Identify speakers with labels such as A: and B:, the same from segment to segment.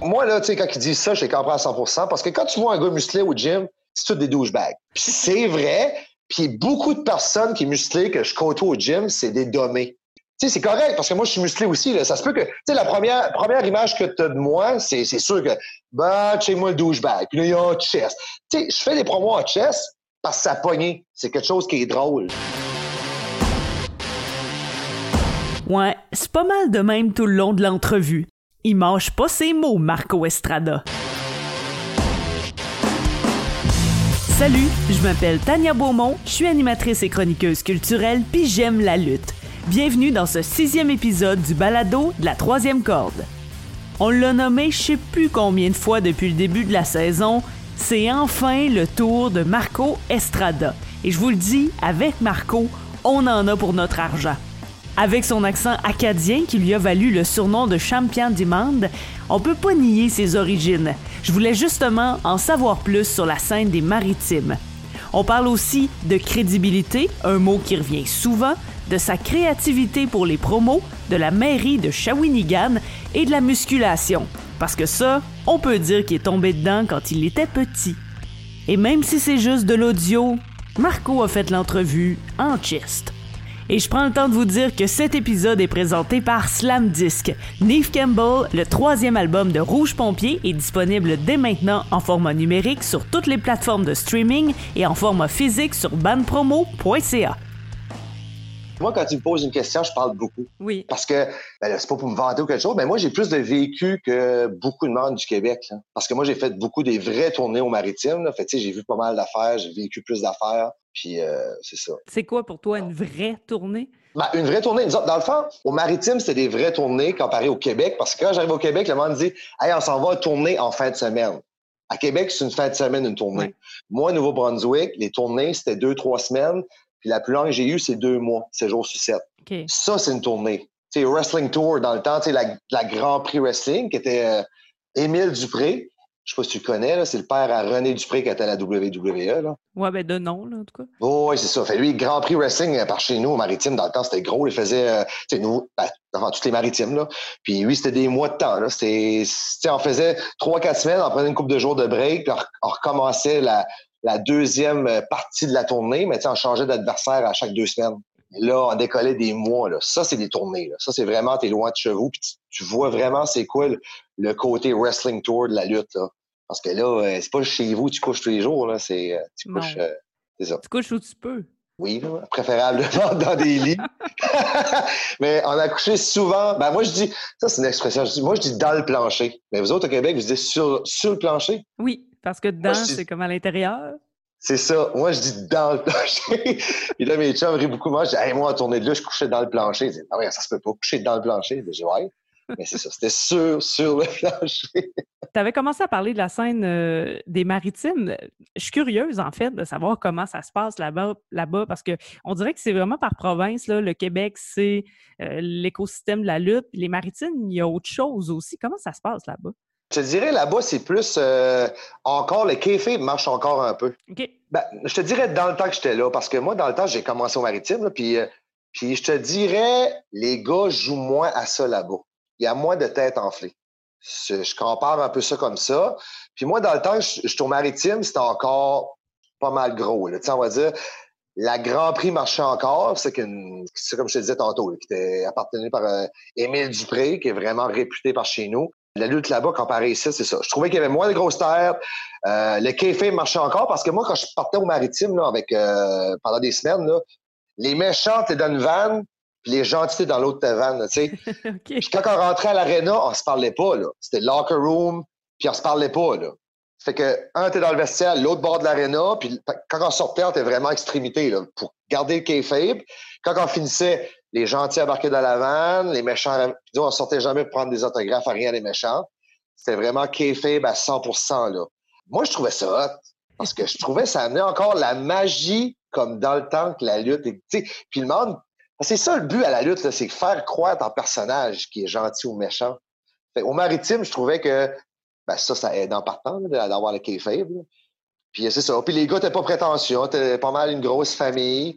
A: Moi, là, tu sais, quand ils disent ça, je les comprends à 100% parce que quand tu vois un gars musclé au gym, c'est tout des douchebags. Puis c'est vrai, puis beaucoup de personnes qui musclées que je côtoie au gym, c'est des dommés. Tu sais, c'est correct, parce que moi, je suis musclé aussi. Là. Ça se peut que, tu sais, la première, première image que tu as de moi, c'est, sûr que, bah, chez moi le douchebag. Puis là, il y a un chest. Tu sais, je fais des promos en chest parce que ça pogne. C'est quelque chose qui est drôle.
B: Ouais, c'est pas mal de même tout le long de l'entrevue. Il mange pas ses mots, Marco Estrada. Salut, je m'appelle Tania Beaumont, je suis animatrice et chroniqueuse culturelle, puis j'aime la lutte. Bienvenue dans ce sixième épisode du balado de la troisième corde. On l'a nommé je sais plus combien de fois depuis le début de la saison, c'est enfin le tour de Marco Estrada. Et je vous le dis, avec Marco, on en a pour notre argent. Avec son accent acadien qui lui a valu le surnom de champion du monde, on peut pas nier ses origines. Je voulais justement en savoir plus sur la scène des maritimes. On parle aussi de crédibilité, un mot qui revient souvent, de sa créativité pour les promos, de la mairie de Shawinigan et de la musculation. Parce que ça, on peut dire qu'il est tombé dedans quand il était petit. Et même si c'est juste de l'audio, Marco a fait l'entrevue en chest. Et je prends le temps de vous dire que cet épisode est présenté par Slam Disc. Neve Campbell, le troisième album de Rouge Pompier, est disponible dès maintenant en format numérique sur toutes les plateformes de streaming et en format physique sur bandpromo.ca.
A: Moi, quand tu me poses une question, je parle beaucoup.
B: Oui.
A: Parce que, ben c'est pas pour me vanter ou quelque chose, mais moi, j'ai plus de vécu que beaucoup de monde du Québec. là. Parce que moi, j'ai fait beaucoup des vraies tournées au maritime. Là. Fait tu sais, j'ai vu pas mal d'affaires, j'ai vécu plus d'affaires. Puis, euh, c'est ça.
B: C'est quoi pour toi une vraie tournée?
A: Ben, une vraie tournée. Nous autres, Dans le fond, au maritime, c'était des vraies tournées comparé au Québec. Parce que quand j'arrive au Québec, le monde dit Hey, on s'en va tourner en fin de semaine. À Québec, c'est une fin de semaine, une tournée.
B: Ouais.
A: Moi, au Nouveau-Brunswick, les tournées, c'était deux, trois semaines. Puis la plus longue que j'ai eue, c'est deux mois, sept jours sur sept. Ça, c'est une tournée. Tu sais, Wrestling Tour, dans le temps, tu sais, la, la Grand Prix Wrestling, qui était euh, Émile Dupré. Je sais pas si tu le connais, là, c'est le père à René Dupré qui était à la WWE. Là.
B: Ouais, ben de nom, là, en tout cas.
A: Oh, oui, c'est ça. Fait lui, Grand Prix Wrestling euh, par chez nous, au Maritime, dans le temps, c'était gros. Il faisait, euh, tu sais, nous, ben, enfin, toutes les maritimes, là. Puis lui, c'était des mois de temps, là. C'était, on faisait trois, quatre semaines, on prenait une couple de jours de break, puis on, recommençait la, la deuxième euh, partie de la tournée, mais tu sais, on changeait d'adversaire à chaque deux semaines. Et là, on décollait des mois, là. Ça, c'est des tournées, là. Ça, c'est vraiment, t'es loin de chevaux, puis tu, tu vois vraiment c'est quoi le, le côté wrestling tour de la lutte, là. Parce que là, euh, c'est pas chez vous, tu couches tous les jours, là. C'est, euh, tu couches, euh, c'est ça.
B: Tu couches où tu peux.
A: Oui, là, préférablement dans des lits. mais on a couché souvent. Ben moi, je dis, ça, c'est une expression. je dis- moi, je dis dans le plancher. Mais vous autres, au Québec, vous dites sur, sur le plancher?
B: Oui, parce que dedans, c'est comme à l'intérieur.
A: C'est ça. Moi, je dis dans le plancher. Et là, mes chums rient beaucoup. Moi, je dis, hey, moi, en tournée de là, je couchais dans le plancher. Ils disent, ah ouais, ça se peut pas coucher dans le plancher. Je dis, ouais. Mais c'est ça. C'était sur, sur le plancher.
B: Tu avais commencé à parler de la scène euh, des maritimes. Je suis curieuse, en fait, de savoir comment ça se passe là-bas, là-bas parce qu'on dirait que c'est vraiment par province. Là. Le Québec, c'est euh, l'écosystème de la lutte. Les maritimes, il y a autre chose aussi. Comment ça se passe là-bas?
A: Je te dirais, là-bas, c'est plus euh, encore, le café marche encore un peu. Ben, je te dirais dans le temps que j'étais là, parce que moi, dans le temps, j'ai commencé au maritime, là, puis, euh, puis je te dirais, les gars jouent moins à ça là-bas. Il y a moins de têtes enflées. Je, compare un peu ça comme ça. Puis moi, dans le temps je- j'étais au maritime, c'était encore pas mal gros. Tu sais, on va dire, la Grand Prix marchait encore. C'est comme je te disais tantôt, qui était appartenu par euh, Émile Dupré, qui est vraiment réputé par chez nous. La lutte là-bas, comparé ici, c'est ça. Je trouvais qu'il y avait moins de grosses terres. Euh, le café marchait encore parce que moi, quand je partais au maritime là, avec, euh, pendant des semaines, là, les méchants étaient dans une vanne, les gentils étaient dans l'autre vanne. tu sais. Puis quand on rentrait à l'aréna, on se parlait pas, là. C'était locker room, puis on se parlait pas, là. Fait que un était dans le vestiaire, l'autre bord de l'aréna, puis quand on sortait, on était vraiment à extrémité, là, pour garder le kayfabe. Quand on finissait, les gentils embarquaient dans la vanne, les méchants, puis on sortait jamais pour prendre des autographes à rien des méchants. C'était vraiment kayfabe à 100 là. Moi, je trouvais ça hot, parce que je trouvais que ça amenait encore la magie, comme dans le temps que la lutte, puis le monde, c'est ça le but à la lutte, c'est faire croire ton personnage qui est gentil ou méchant. Fait, au maritime, je trouvais que ben, ça, ça aide en partant d'avoir le kayfabe. là. Puis c'est ça. Puis les gars, t'es pas prétentieux, t'es pas mal une grosse famille.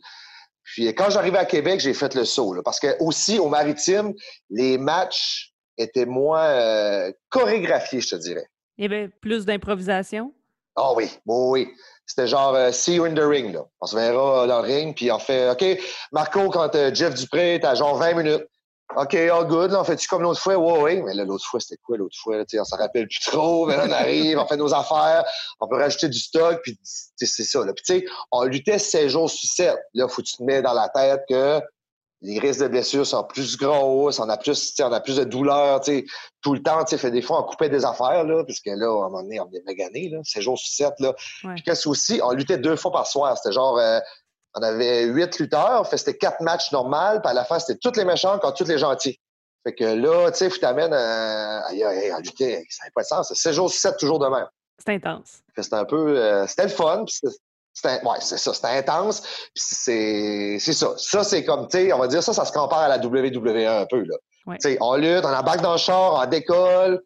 A: Puis quand j'arrivais à Québec, j'ai fait le saut. là, parce que aussi, au maritime, les matchs était moins euh, chorégraphié, je te dirais.
B: Il y avait plus d'improvisation?
A: Ah oui, oui, oui. C'était genre euh, See in the ring. Là. On se verra dans le ring, puis on fait OK, Marco, quand euh, Jeff Dupré, t'as genre 20 minutes. OK, all good. Là, on fait-tu comme l'autre fois? Ouais, oui. Mais là, l'autre fois, c'était quoi l'autre fois? Là, on s'en rappelle plus trop. Mais là, on arrive, on fait nos affaires, on peut rajouter du stock, puis c'est ça. Là. Puis tu sais, on luttait 16 jours sur 7. Là, faut que tu te mets dans la tête que les risques de blessures sont plus gros, on a plus, on a plus de douleur, tout le temps, fait des fois, on coupait des affaires, là, parce que là, à un moment donné, on est magané, là, 7 jours sur 7, là. Puis qu'est-ce aussi, on luttait deux fois par soir. C'était genre, euh, on avait huit lutteurs, fait c'était quatre matchs normaux, puis à la fin, c'était tous les méchants contre tous les gentils. Fait que là, tu sais, t'amener euh, aïe, aïe, on luttait, ça n'avait pas de sens. 7 jours sur 7, toujours de même.
B: C'était intense.
A: C'était un peu, euh, c'était le fun, ouais, c'est ça, c'était intense. C'est, c'est ça. Ça, c'est comme, tu sais, on va dire ça, ça se compare à la WWE un peu, là. Tu sais, on lutte, on embarque dans le char, on décolle.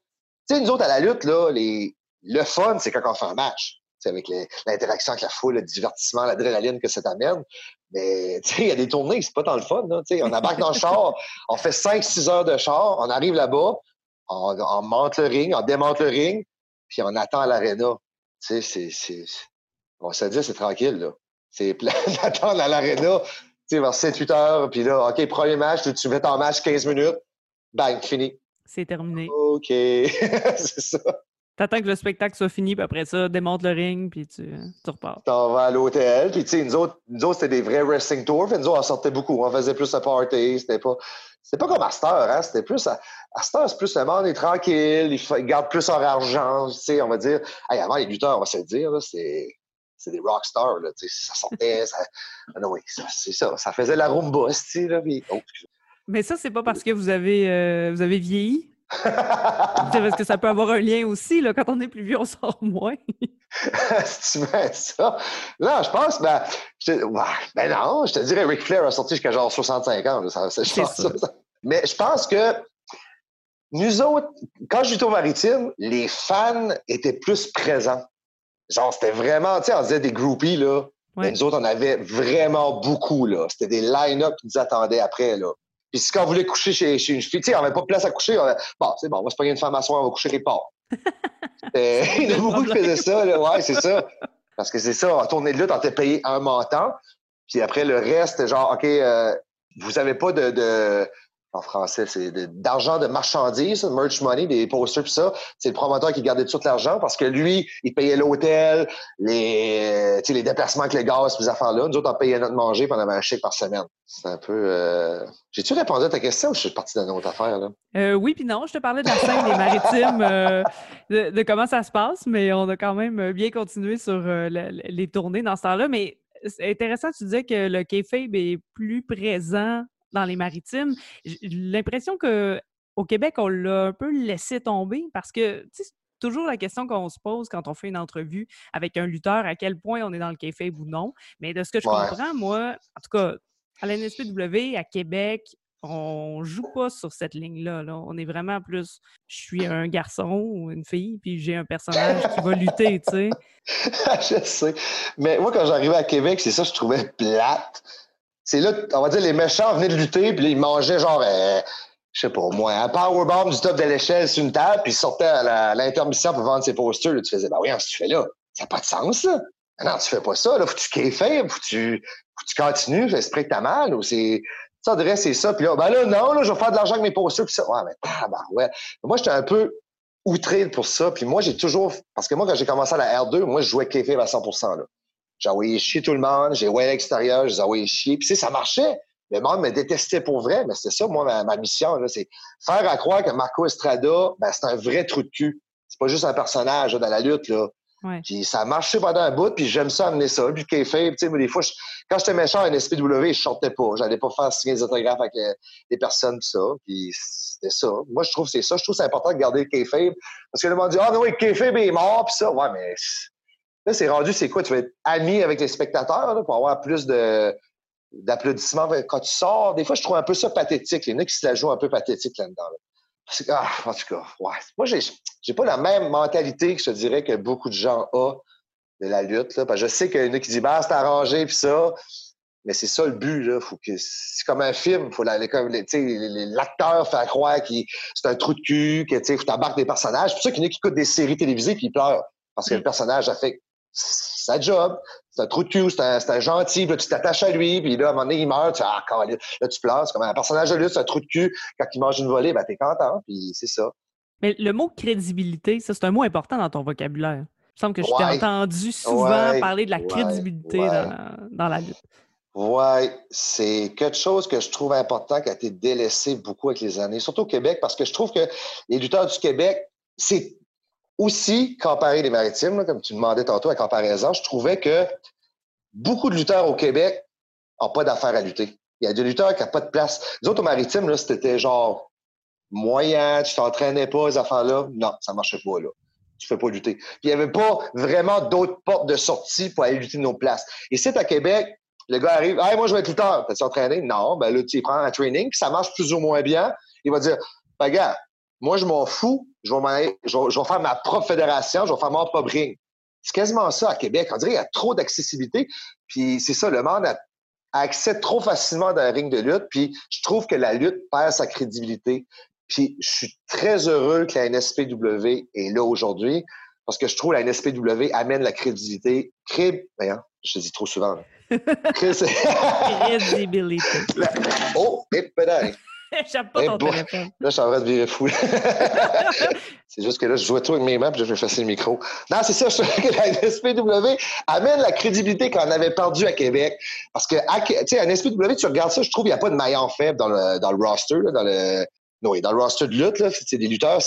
A: Tu sais, nous autres, à la lutte, là, les, le fun, c'est quand on fait un match. avec l'interaction avec la foule, le divertissement, l'adrénaline que ça t'amène. Mais, tu sais, il y a des tournées, c'est pas tant le fun, là. On embarque dans le char, on fait 5-6 heures de char, on arrive là-bas, on, on monte le ring, on démonte le ring, puis on attend à l'aréna. Tu sais, c'est on se dit, c'est tranquille, là. C'est plein d'attendre à l'aréna, tu sais, vers 7-8 heures, puis là, OK, premier match, tu fais ton match 15 minutes, bang, fini.
B: C'est terminé.
A: OK, c'est ça.
B: T'attends que le spectacle soit fini, puis après ça, démonte le ring, puis tu, tu repars.
A: T'en vas à l'hôtel, puis tu sais, nous autres, nous autres c'était des vrais wrestling tours, puis nous autres, on sortait beaucoup. On faisait plus de party, c'était pas... C'était pas comme Astor, hein? C'était plus... À, c'est plus le monde est tranquille, ils gardent plus leur argent, tu sais, on va dire. Hey, avant les lutteurs, on va se le dire, c'est c'est des rock stars, là, ça sortait, ça, ah non, oui, c'est ça, ça faisait la rumba, là, puis, oh,
B: Mais ça, c'est pas parce que vous avez, euh, vous avez vieilli? c'est parce que ça peut avoir un lien aussi, là, quand on est plus vieux, on sort moins.
A: si tu mets ça. Non, je pense, ben, ben non, je te dirais, Ric Flair a sorti jusqu'à genre 65 ans. ça, ça. Mais je pense que nous autres, quand j'étais au maritime, les fans étaient plus présents. Genre, c'était vraiment, tu sais, on disait des groupies, là. Mais nous autres, on avait vraiment beaucoup, là. C'était des line-up qui nous attendaient après, là. Puis si quand on voulait coucher chez, chez une fille, tu sais, on n'avait pas de place à coucher, on bon, c'est bon, on va se payer une femme à soir, on va coucher les ports. il y en a beaucoup qui faisaient ça, là. Ouais, c'est ça. Parce que c'est ça, en tournée de lutte, on était payé un montant. Puis après, le reste, genre, OK, euh, vous n'avez pas de, de en français, c'est d'argent de marchandises, merch money, des posters, tout ça. C'est le promoteur qui gardait tout l'argent parce que lui, il payait l'hôtel, les, les déplacements avec les gaz, ces affaires-là. Nous autres, on payait notre manger, avait un chèque par semaine. C'est un peu. Euh... J'ai-tu répondu à ta question ou je suis parti dans autre affaire, là?
B: Euh, oui, puis non, je te parlais de la scène des maritimes, euh, de, comment ça se passe, mais on a quand même bien continué sur euh, les tournées dans ce temps-là. Mais c'est intéressant, tu disais que le kayfabe est plus présent dans les maritimes. J'ai l'impression que au Québec, on l'a un peu laissé tomber parce que c'est toujours la question qu'on se pose quand on fait une entrevue avec un lutteur, à quel point on est dans le kayfabe ou non. Mais de ce que je comprends, moi, en tout cas, à la NSPW, à Québec, on joue pas sur cette ligne-là. Là. On est vraiment plus je suis un garçon ou une fille, puis j'ai un personnage qui va lutter, tu sais.
A: je sais. Mais moi, quand j'arrivais à Québec, c'est ça que je trouvais plate c'est là, on va dire, les méchants venaient de lutter, puis ils mangeaient genre, euh, je sais pas, moi, un powerbomb du top de l'échelle sur une table, puis ils sortaient à l'intermission pour vendre ses posters. Là, tu faisais, ben oui, ce que tu fais là, ça n'a pas de sens, là. Non, tu fais pas ça, là, faut que tu kiffes, faut que tu, faut que tu continues, j'espère que t'as mal, ou c'est, ça, dirait, c'est ça, puis là, ben là, non, là, je vais faire de l'argent avec mes posters, puis ça, ouais, mais, ah, ouais. Moi, j'étais un peu outré pour ça, puis moi, j'ai toujours, parce que moi, quand j'ai commencé à la R2, moi, je jouais kayfabe à 100 là. J'ai envoyé chier tout le monde, j'ai envoyé à l'extérieur, j'ai envoyé chier. Puis, ça marchait. Le monde me détestait pour vrai, mais c'était ça, moi, ma, mission, c'est faire à croire que Marco Estrada, ben, c'est un vrai trou de cul. C'est pas juste un personnage dans la lutte, là. Puis ça a marché pendant un bout, puis j'aime ça amener ça. Puis kayfabe, tu sais, des fois, quand j'étais méchant à SPW, je sortais pas. J'allais pas faire signer des autographes avec euh, les, personnes, pis ça. Puis c'était ça. Moi, je trouve que c'est ça. Je trouve que c'est important de garder le kayfabe. Parce que le monde dit, ah non, oui, kayfabe est mort, puis ça. Ouais, mais Là, c'est rendu, c'est quoi? Tu vas être ami avec les spectateurs pour avoir plus de d'applaudissements quand tu sors. Des fois, je trouve un peu ça pathétique. Il y en a qui se la jouent un peu pathétique là-dedans. Ah, en tout cas, ouais. Moi, j'ai, j'ai pas la même mentalité que je te dirais que beaucoup de gens ont de la lutte. Là, parce que je sais qu'il y en a qui disent, bah, c'est arrangé, puis ça. Mais c'est ça le but, là. Faut que, c'est comme un film. Faut l'acteur fait croire que c'est un trou de cul, que, tu t'embarques des personnages. C'est pour ça qu'il y en a qui écoutent des séries télévisées puis ils pleurent. Parce que le mm. personnage a fait sa job. C'est un trou de cul, c'est un, gentil, tu t'attaches à lui, puis là, à un moment donné, il meurt, tu ah, là, tu pleures. C'est comme un personnage de lutte, c'est un trou de cul. Quand il mange une volée, ben, t'es content, puis c'est ça.
B: Mais le mot crédibilité, ça, c'est un mot important dans ton vocabulaire. Il me semble que je t'ai entendu souvent parler de la crédibilité dans, la lutte.
A: Oui, c'est quelque chose que je trouve important qui a été délaissé beaucoup avec les années, surtout au Québec, parce que je trouve que les lutteurs du Québec, c'est aussi comparé les maritimes, comme tu demandais tantôt à comparaison, je trouvais que beaucoup de lutteurs au Québec n'ont pas d'affaires à lutter. Il y a des lutteurs qui n'ont pas de place. Les autres, au maritime, là, c'était genre moyen, tu t'entraînais pas, les affaires-là. Non, ça marchait pas, là. Tu fais pas lutter. Puis il n'y avait pas vraiment d'autres portes de sortie pour aller lutter nos places. Et c'est à Québec, le gars arrive, hey, moi, je vais être lutteur. T'as-tu entraîné? Non, ben là, tu prends un training, ça marche plus ou moins bien. Il va dire, ben, gars, moi, je m'en fous. Je vais, je, vais, faire ma propre fédération, je vais faire mon propre ring. C'est quasiment ça à Québec. On dirait qu'il y a trop d'accessibilité. Puis c'est ça, le monde a accès trop facilement dans un ring de lutte. Puis je trouve que la lutte perd sa crédibilité. Puis je suis très heureux que la NSPW est là aujourd'hui parce que je trouve que la NSPW amène la crédibilité. Cré... je te dis trop souvent.
B: Crédibilité.
A: oh, et.
B: J'aime pas ton téléphone.
A: Là, je suis en train de virer fou. c'est juste que là, je jouais tout avec mes mains, puis je vais effacer le micro. Non, c'est ça, je trouve que la NSPW amène la crédibilité qu'on avait perdue à Québec. Parce que, tu sais, à NSPW, tu regardes ça, je trouve qu'il n'y a pas de maillon faible dans le, dans le roster, là, dans le, non, dans le roster de lutte, là, c'est des lutteurs,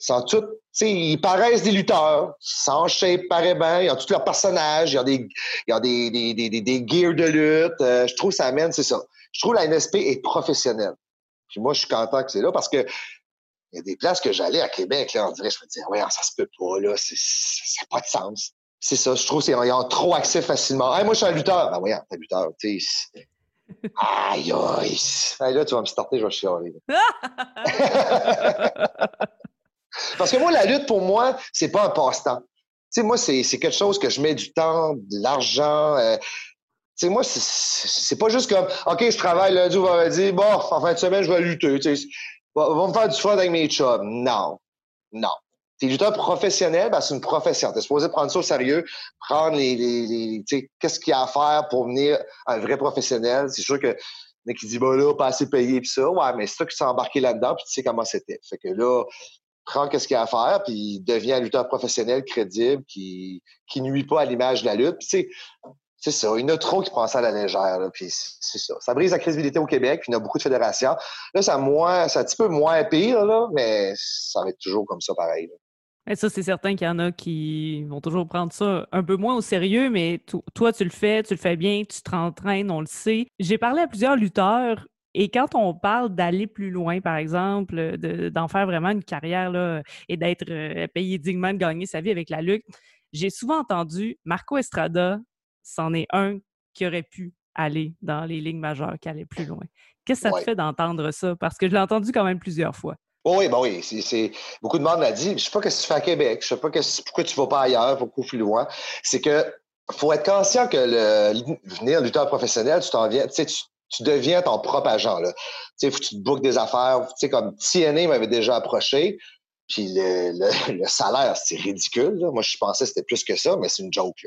A: tu sais, ils paraissent des lutteurs, sans shape, paraît bien, ils ont tous leurs personnages, ils ont des, ils ont des, des, des, des, gears de lutte. Euh, je trouve que ça amène, c'est ça. Je trouve que la NSP est professionnelle. Puis moi, je suis content que c'est là parce que il y a des places que j'allais à Québec, là, on dirait, je me disais, ouais, ça se peut pas, là, ça n'a pas de sens. C'est ça, je trouve qu'ils ont trop accès facilement. Hey, moi, je suis un lutteur. Ben oui, t'es lutteur, tu sais. Aïe, aïe. là, tu vas me starter, je vais chialer. Parce que moi, la lutte, pour moi, c'est pas un passe-temps. Tu sais, moi, c'est quelque chose que je mets du temps, de l'argent. Euh, sais, moi, c'est pas juste comme, OK, je travaille lundi ou vendredi, bon, en fin de semaine, je vais lutter. Tu sais, va, me faire du fun avec mes chums. Non. Non. T'es lutteur professionnel, ben, c'est une profession. T'es supposé prendre ça au sérieux, prendre les, tu sais, qu'est-ce qu'il y a à faire pour venir un vrai professionnel. C'est sûr que mais qui dit bah là pas assez payé puis ça ouais mais c'est toi qui t'es embarqué là-dedans puis tu sais comment c'était fait que là prends qu'est-ce qu'il y a à faire puis devient un lutteur professionnel crédible qui qui nuit pas à l'image de la lutte tu sais c'est ça. Il y en a trop qui prennent ça à la légère. puis c'est ça. Ça brise la crédibilité au Québec. Puis il y a beaucoup de fédérations. Là, c'est un petit peu moins pire, là, mais ça va être toujours comme ça pareil.
B: Et ça, c'est certain qu'il y en a qui vont toujours prendre ça un peu moins au sérieux, mais toi, tu le fais, tu le fais bien, tu t'entraînes, on le sait. J'ai parlé à plusieurs lutteurs et quand on parle d'aller plus loin, par exemple, d'en faire vraiment une carrière là, et d'être euh, payé dignement de gagner sa vie avec la lutte, j'ai souvent entendu Marco Estrada, c'en est un qui aurait pu aller dans les lignes majeures, qui allait plus loin. Qu'est-ce que ça te fait d'entendre ça? Parce que je l'ai entendu quand même plusieurs fois.
A: oui, ben oui, c'est, beaucoup de monde m'a dit, je sais pas ce que tu fais à Québec, je sais pas pourquoi tu vas pas ailleurs, beaucoup plus loin. C'est que faut être conscient que le, venir lutteur professionnel, tu t'en viens, tu, tu deviens ton propre agent. Là. Tu sais, faut que tu te bookes des affaires. Tu sais, comme TNA m'avait déjà approché. Puis le, salaire, c'est ridicule. Moi, je pensais que c'était plus que ça, mais c'est une joke.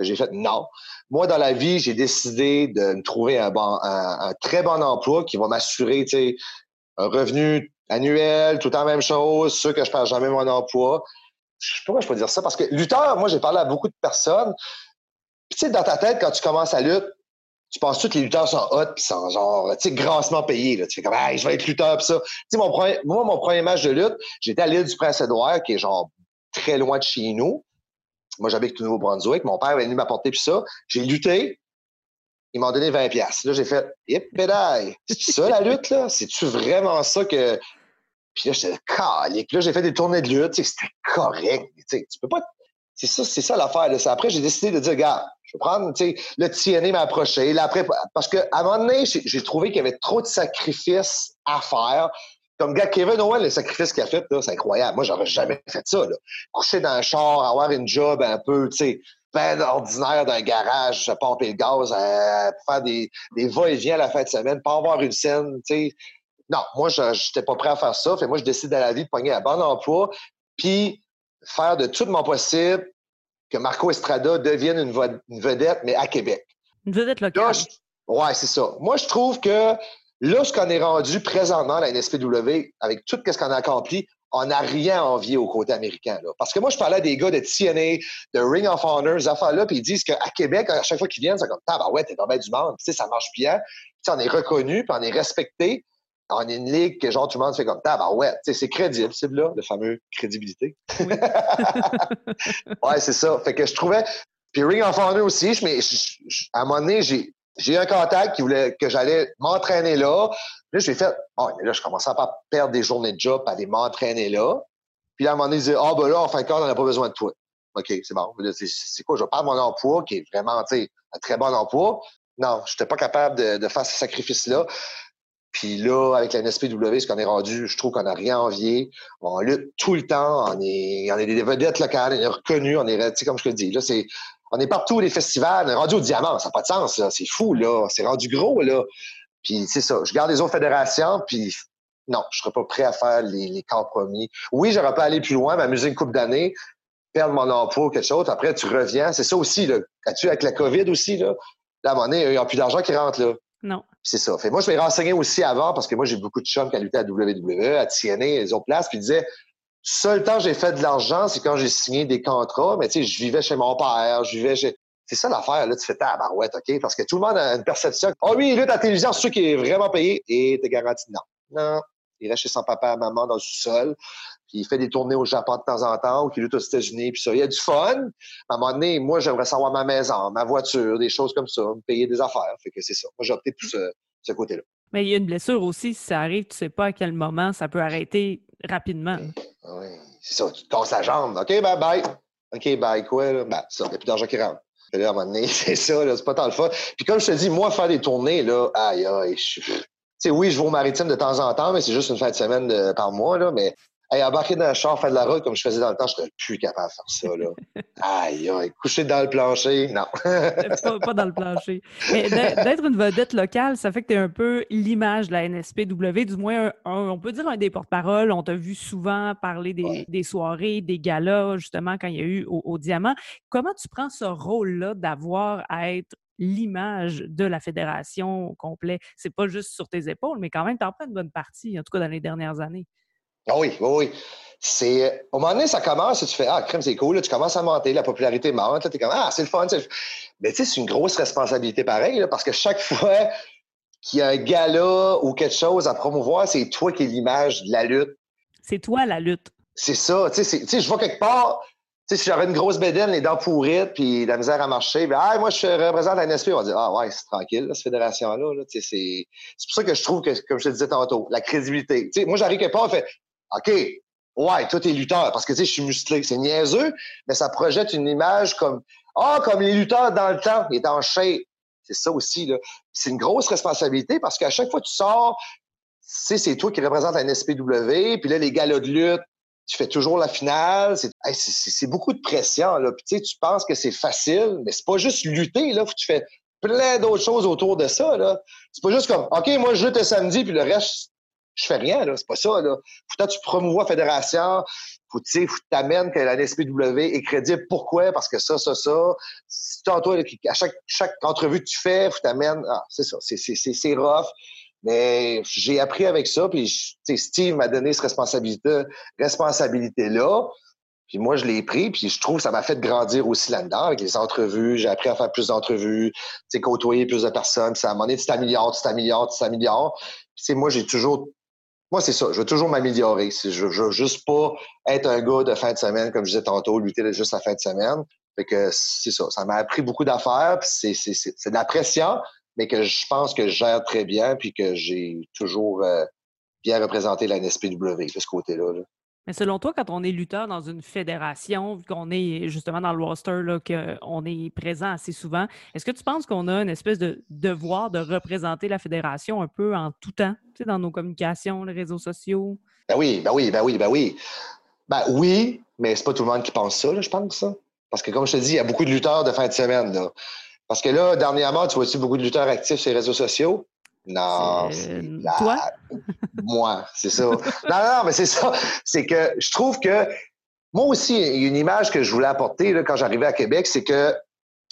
A: J'ai fait non. Moi, dans la vie, j'ai décidé de me trouver un, bon, un, très bon emploi qui va m'assurer un revenu annuel, tout en même chose, sûr que je perds jamais mon emploi. Pourquoi je peux dire ça, parce que lutteur, moi, j'ai parlé à beaucoup de personnes. Puis, tu sais, dans ta tête, quand tu commences à lutter, tu penses que les lutteurs sont hot puis sont genre, tu sais, grassement payés. Là. Tu fais comme, hey, je vais être lutteur pis ça. Tu sais, mon moi, mon premier match de lutte, j'étais à l'île du Prince-Édouard, qui est genre très loin de chez nous. Moi, j'habite au Nouveau-Brunswick. Mon père est venu m'apporter puis ça. J'ai lutté. Ils m'ont donné 20 pièces. Là, j'ai fait, hip pédale. C'est ça, la lutte, là? C'est-tu vraiment ça que. Puis là, j'étais calique. Là, j'ai fait des tournées de lutte. C'était correct. Tu sais, tu peux pas c'est ça, c'est ça l'affaire. Après, j'ai décidé de dire, gars, je vais prendre, tu sais, le TNA m'a approché. Après, parce qu'à un moment donné, j'ai trouvé qu'il y avait trop de sacrifices à faire. Comme gars, Kevin Owen, le sacrifice qu'il a fait, c'est incroyable. Moi, j'aurais jamais fait ça. Là. Coucher dans un char, avoir une job un peu, tu sais, ben ordinaire d'un garage, je pomper le gaz, à faire des, des va-et-vient à la fin de semaine, pas avoir une scène, tu sais. Non, moi, je n'étais pas prêt à faire ça. Fait moi, je décide dans la vie de pogner un bon emploi, puis faire de tout mon possible que Marco Estrada devienne une, vedette, mais à Québec.
B: Une vedette locale.
A: Oui, c'est ça. Moi, je trouve que là, ce qu'on est rendu présentement, la NSPW, avec tout ce qu'on a accompli, on n'a rien à envier au côté américain. Là. Parce que moi, je parlais des gars de TNA, de Ring of Honor, ces affaires-là, puis ils disent qu'à Québec, à chaque fois qu'ils viennent, c'est comme, ah, ben ouais, t'es dans du monde, tu sais, ça marche bien, puis on est reconnu, puis on est respecté. Est une ligue que genre tout le monde fait comme ben ouais, c'est crédible, c'est là, le fameux crédibilité. ouais, c'est ça. Fait que je trouvais. Puis Ring of Honor aussi, mais à un moment donné, j'ai j'ai eu un contact qui voulait que j'allais m'entraîner là. Là, j'ai fait, oh, mais là, je commençais à pas perdre des journées de job, à aller m'entraîner là. Puis là, à un moment donné, il disait, ah, ben là, en fin de compte, on n'a pas besoin de toi. OK, c'est bon. C'est quoi? Je vais perdre mon emploi, qui est vraiment, tu sais, un très bon emploi. Non, je n'étais pas capable de, faire ce sacrifice-là. Puis là, avec la NSPW, ce qu'on est rendu, je trouve qu'on n'a rien envié. On lutte tout le temps. On est, on est des vedettes locales. On est reconnus. On est, tu sais, comme je te dis, là, c'est, on est partout, les festivals. On est rendu au diamant. Ça n'a pas de sens, C'est fou, là. C'est rendu gros, là. Puis c'est ça. Je garde les autres fédérations, puis non, je serais pas prêt à faire les, les compromis. Oui, j'aurais pas aller plus loin, m'amuser une coupe d'années, perdre mon emploi ou quelque chose. Après, tu reviens. C'est ça aussi, là. As-tu avec la COVID aussi, là? Là, à un moment donné, il n'y a plus d'argent qui rentre, là.
B: Non.
A: C'est ça. Fait moi, je m'ai renseigné aussi avant parce que moi, j'ai beaucoup de chums qui a lutté à WWE, à TNA, les autres puis ils disaient seul temps j'ai fait de l'argent, c'est quand j'ai signé des contrats, mais tu sais, je vivais chez mon père, je vivais chez. C'est ça l'affaire, là, tu fais ta barouette, OK? Parce que tout le monde a une perception. Oh oui, il lutte à la télévision, c'est sûr qui est vraiment payé, et t'es garanti non. Non. Il reste chez son papa et maman dans le sous-sol, puis il fait des tournées au Japon de temps en temps, ou qu'il lutte aux États-Unis, puis ça. Il y a du fun. À un moment donné, moi, j'aimerais savoir ma maison, ma voiture, des choses comme ça, me payer des affaires. Fait que c'est ça. Moi, j'ai opté pour ce, ce côté-là.
B: Mais il y a une blessure aussi, si ça arrive, tu sais pas à quel moment ça peut arrêter rapidement.
A: Oui, c'est ça. Tu te casses la jambe. OK, bye bye. OK, bye quoi? Là? Ben, ça, il n'y a plus d'argent qui rentre. Là, à un moment donné, c'est ça, c'est pas tant le fun. Puis comme je te dis, moi, faire des tournées, là, aïe, aïe, je suis. Tu sais, oui, je vais au maritime de temps en temps, mais c'est juste une fin de semaine de, par mois, là, mais Hey, embarquer dans un char, faire de la route comme je faisais dans le temps, je serais plus capable de faire ça. Là. aïe, aïe, coucher dans le plancher, non.
B: pas, dans le plancher. Mais d'être une vedette locale, ça fait que tu es un peu l'image de la NSPW, du moins, on peut dire un des porte-parole. On t'a vu souvent parler des, soirées, des galas, justement, quand il y a eu au, Diamant. Comment tu prends ce rôle-là d'avoir à être l'image de la fédération au complet? C'est pas juste sur tes épaules, mais quand même, tu en prends une bonne partie, en tout cas dans les dernières années.
A: Ah oui, oui, oui. C'est, au moment donné, ça commence, tu fais Ah, crème, c'est cool, tu commences à monter, la popularité monte, tu es comme Ah, c'est le fun. Mais tu sais, c'est une grosse responsabilité pareil, parce que chaque fois qu'il y a un gala ou quelque chose à promouvoir, c'est toi qui es l'image de la lutte.
B: C'est toi la lutte.
A: C'est ça. Tu sais, je vois quelque part, tu sais, si j'avais une grosse bédaine, les dents pourrites, puis la misère à marcher, ben, ah, moi, je représente la NSP, on va dire, ah ouais, c'est tranquille, cette fédération-là. Là, c'est, c'est pour ça que je trouve que, comme je te disais tantôt, la crédibilité. Tu sais, moi, j'arrive quelque part, on fait, OK, ouais, toi, t'es lutteur, parce que, tu sais, je suis musclé. C'est niaiseux, mais ça projette une image comme, ah, comme les lutteurs dans le temps, ils étaient en. C'est ça aussi, là. C'est une grosse responsabilité parce qu'à chaque fois que tu sors, c'est toi qui représente la NSPW, puis là, les galas de lutte, tu fais toujours la finale. C'est beaucoup de pression, là. Puis, tu sais, penses que c'est facile, mais c'est pas juste lutter, là. Tu fais plein d'autres choses autour de ça, là. C'est pas juste comme, OK, moi, je lutte le samedi, puis le reste, je fais rien, là. C'est pas ça, là. Faut que tu promouvois la fédération. Faut, tu faut que t'amènes que la NSPW est crédible. Pourquoi? Parce que ça, ça, ça. Si toi, à chaque, chaque entrevue que tu fais, faut t'amènes. Ah, c'est ça. C'est rough. Mais j'ai appris avec ça, puis Steve m'a donné cette responsabilité, responsabilité-là. Puis moi, je l'ai pris, puis je trouve que ça m'a fait grandir aussi là-dedans avec les entrevues. J'ai appris à faire plus d'entrevues, côtoyer plus de personnes. Puis ça m'a donné, tu t'améliores, tu t'améliores, tu t'améliores. Puis moi, j'ai toujours moi, c'est ça. Je veux toujours m'améliorer. Je, veux juste pas être un gars de fin de semaine, comme je disais tantôt, lutter juste la fin de semaine. Fait que c'est ça. Ça m'a appris beaucoup d'affaires. C'est, de la pression, mais que je pense que je gère très bien, puis que j'ai toujours euh, bien représenté la NSPW de ce côté-là. Là.
B: Mais selon toi, quand on est lutteur dans une fédération, qu'on est justement dans le roster, qu'on est présent assez souvent, est-ce que tu penses qu'on a une espèce de devoir de représenter la fédération un peu en tout temps, tu sais, dans nos communications, les réseaux sociaux?
A: Ben oui, ben oui, ben oui, ben oui. Ben oui, mais c'est pas tout le monde qui pense ça, je pense. Parce que, comme je te dis, il y a beaucoup de lutteurs de fin de semaine. Parce que là, dernièrement, tu vois aussi beaucoup de lutteurs actifs sur les réseaux sociaux? Non, c'est
B: toi?
A: moi, c'est ça. non, non, mais c'est ça. C'est que je trouve que moi aussi, il y a une image que je voulais apporter là, quand j'arrivais à Québec, c'est que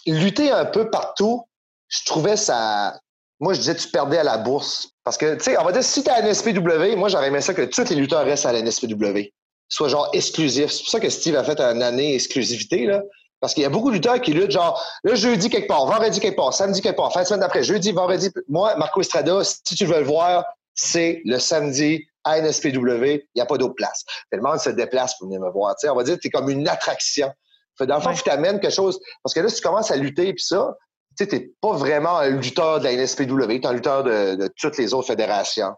A: lutter un peu partout, je trouvais ça. Moi, je disais, tu perdais à la bourse. Parce que, tu sais, on va dire, si tu à la NSPW, moi, j'aurais aimé ça que tous les lutteurs restent à la NSPW. Soit genre exclusif. C'est pour ça que Steve a fait une année exclusivité, là. Parce qu'il y a beaucoup de lutteurs qui luttent genre le jeudi quelque part, vendredi quelque part, samedi quelque part, fin de semaine d'après, jeudi, vendredi. Moi, Marco Estrada, si tu veux le voir, c'est le samedi à NSPW, il n'y a pas d'autre place. Le monde se déplace pour venir me voir. on va dire que tu es comme une attraction. Fait, dans le fond, tu t'amènes quelque chose. Parce que là, si tu commences à lutter puis ça, tu n'es pas vraiment un lutteur de la NSPW, tu es un lutteur de, toutes les autres fédérations.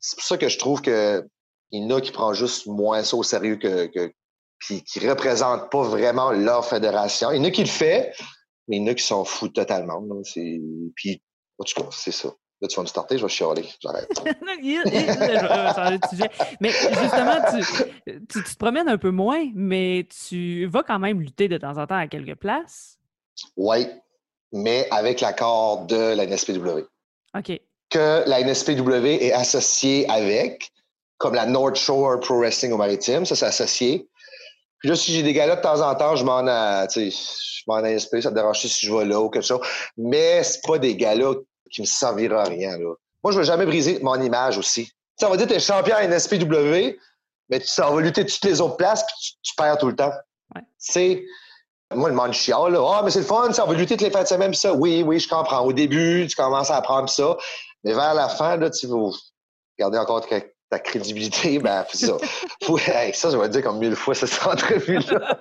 A: C'est pour ça que je trouve que il y en a qui prend juste moins ça au sérieux que, puis qui représentent pas vraiment leur fédération. Il y en a qui le fait, mais il y en a qui s'en foutent totalement. Puis, en tout cas, c'est ça. Là, tu vas me starter, je vais chialer. J'arrête.
B: mais justement, tu, tu, te promènes un peu moins, mais tu vas quand même lutter de temps en temps à quelques places.
A: Oui, mais avec l'accord de la NSPW.
B: OK.
A: Que la NSPW est associée avec, comme la North Shore Pro Wrestling au Maritime, ça c'est associé. Puis là, si j'ai des gars de temps en temps, je m'en je m'en NSP, ça me dérange si je vais là ou quelque chose. Mais c'est pas des gars qui me servira à rien. Là. Moi, je veux jamais briser mon image aussi. Ça on va dire que tu es champion à NSPW, mais tu vas lutter toutes les autres places, puis tu, perds tout le temps. C'est. Moi, le monde chiale, là. Ah, mais c'est le fun, ça, on va lutter toutes les fins de semaine, ça. Oui, oui, je comprends. Au début, tu commences à apprendre ça. Mais vers la fin, là, tu vas garder encore ta crédibilité, ben, c'est ça. ça, je vais dire comme mille fois cette entrevue-là.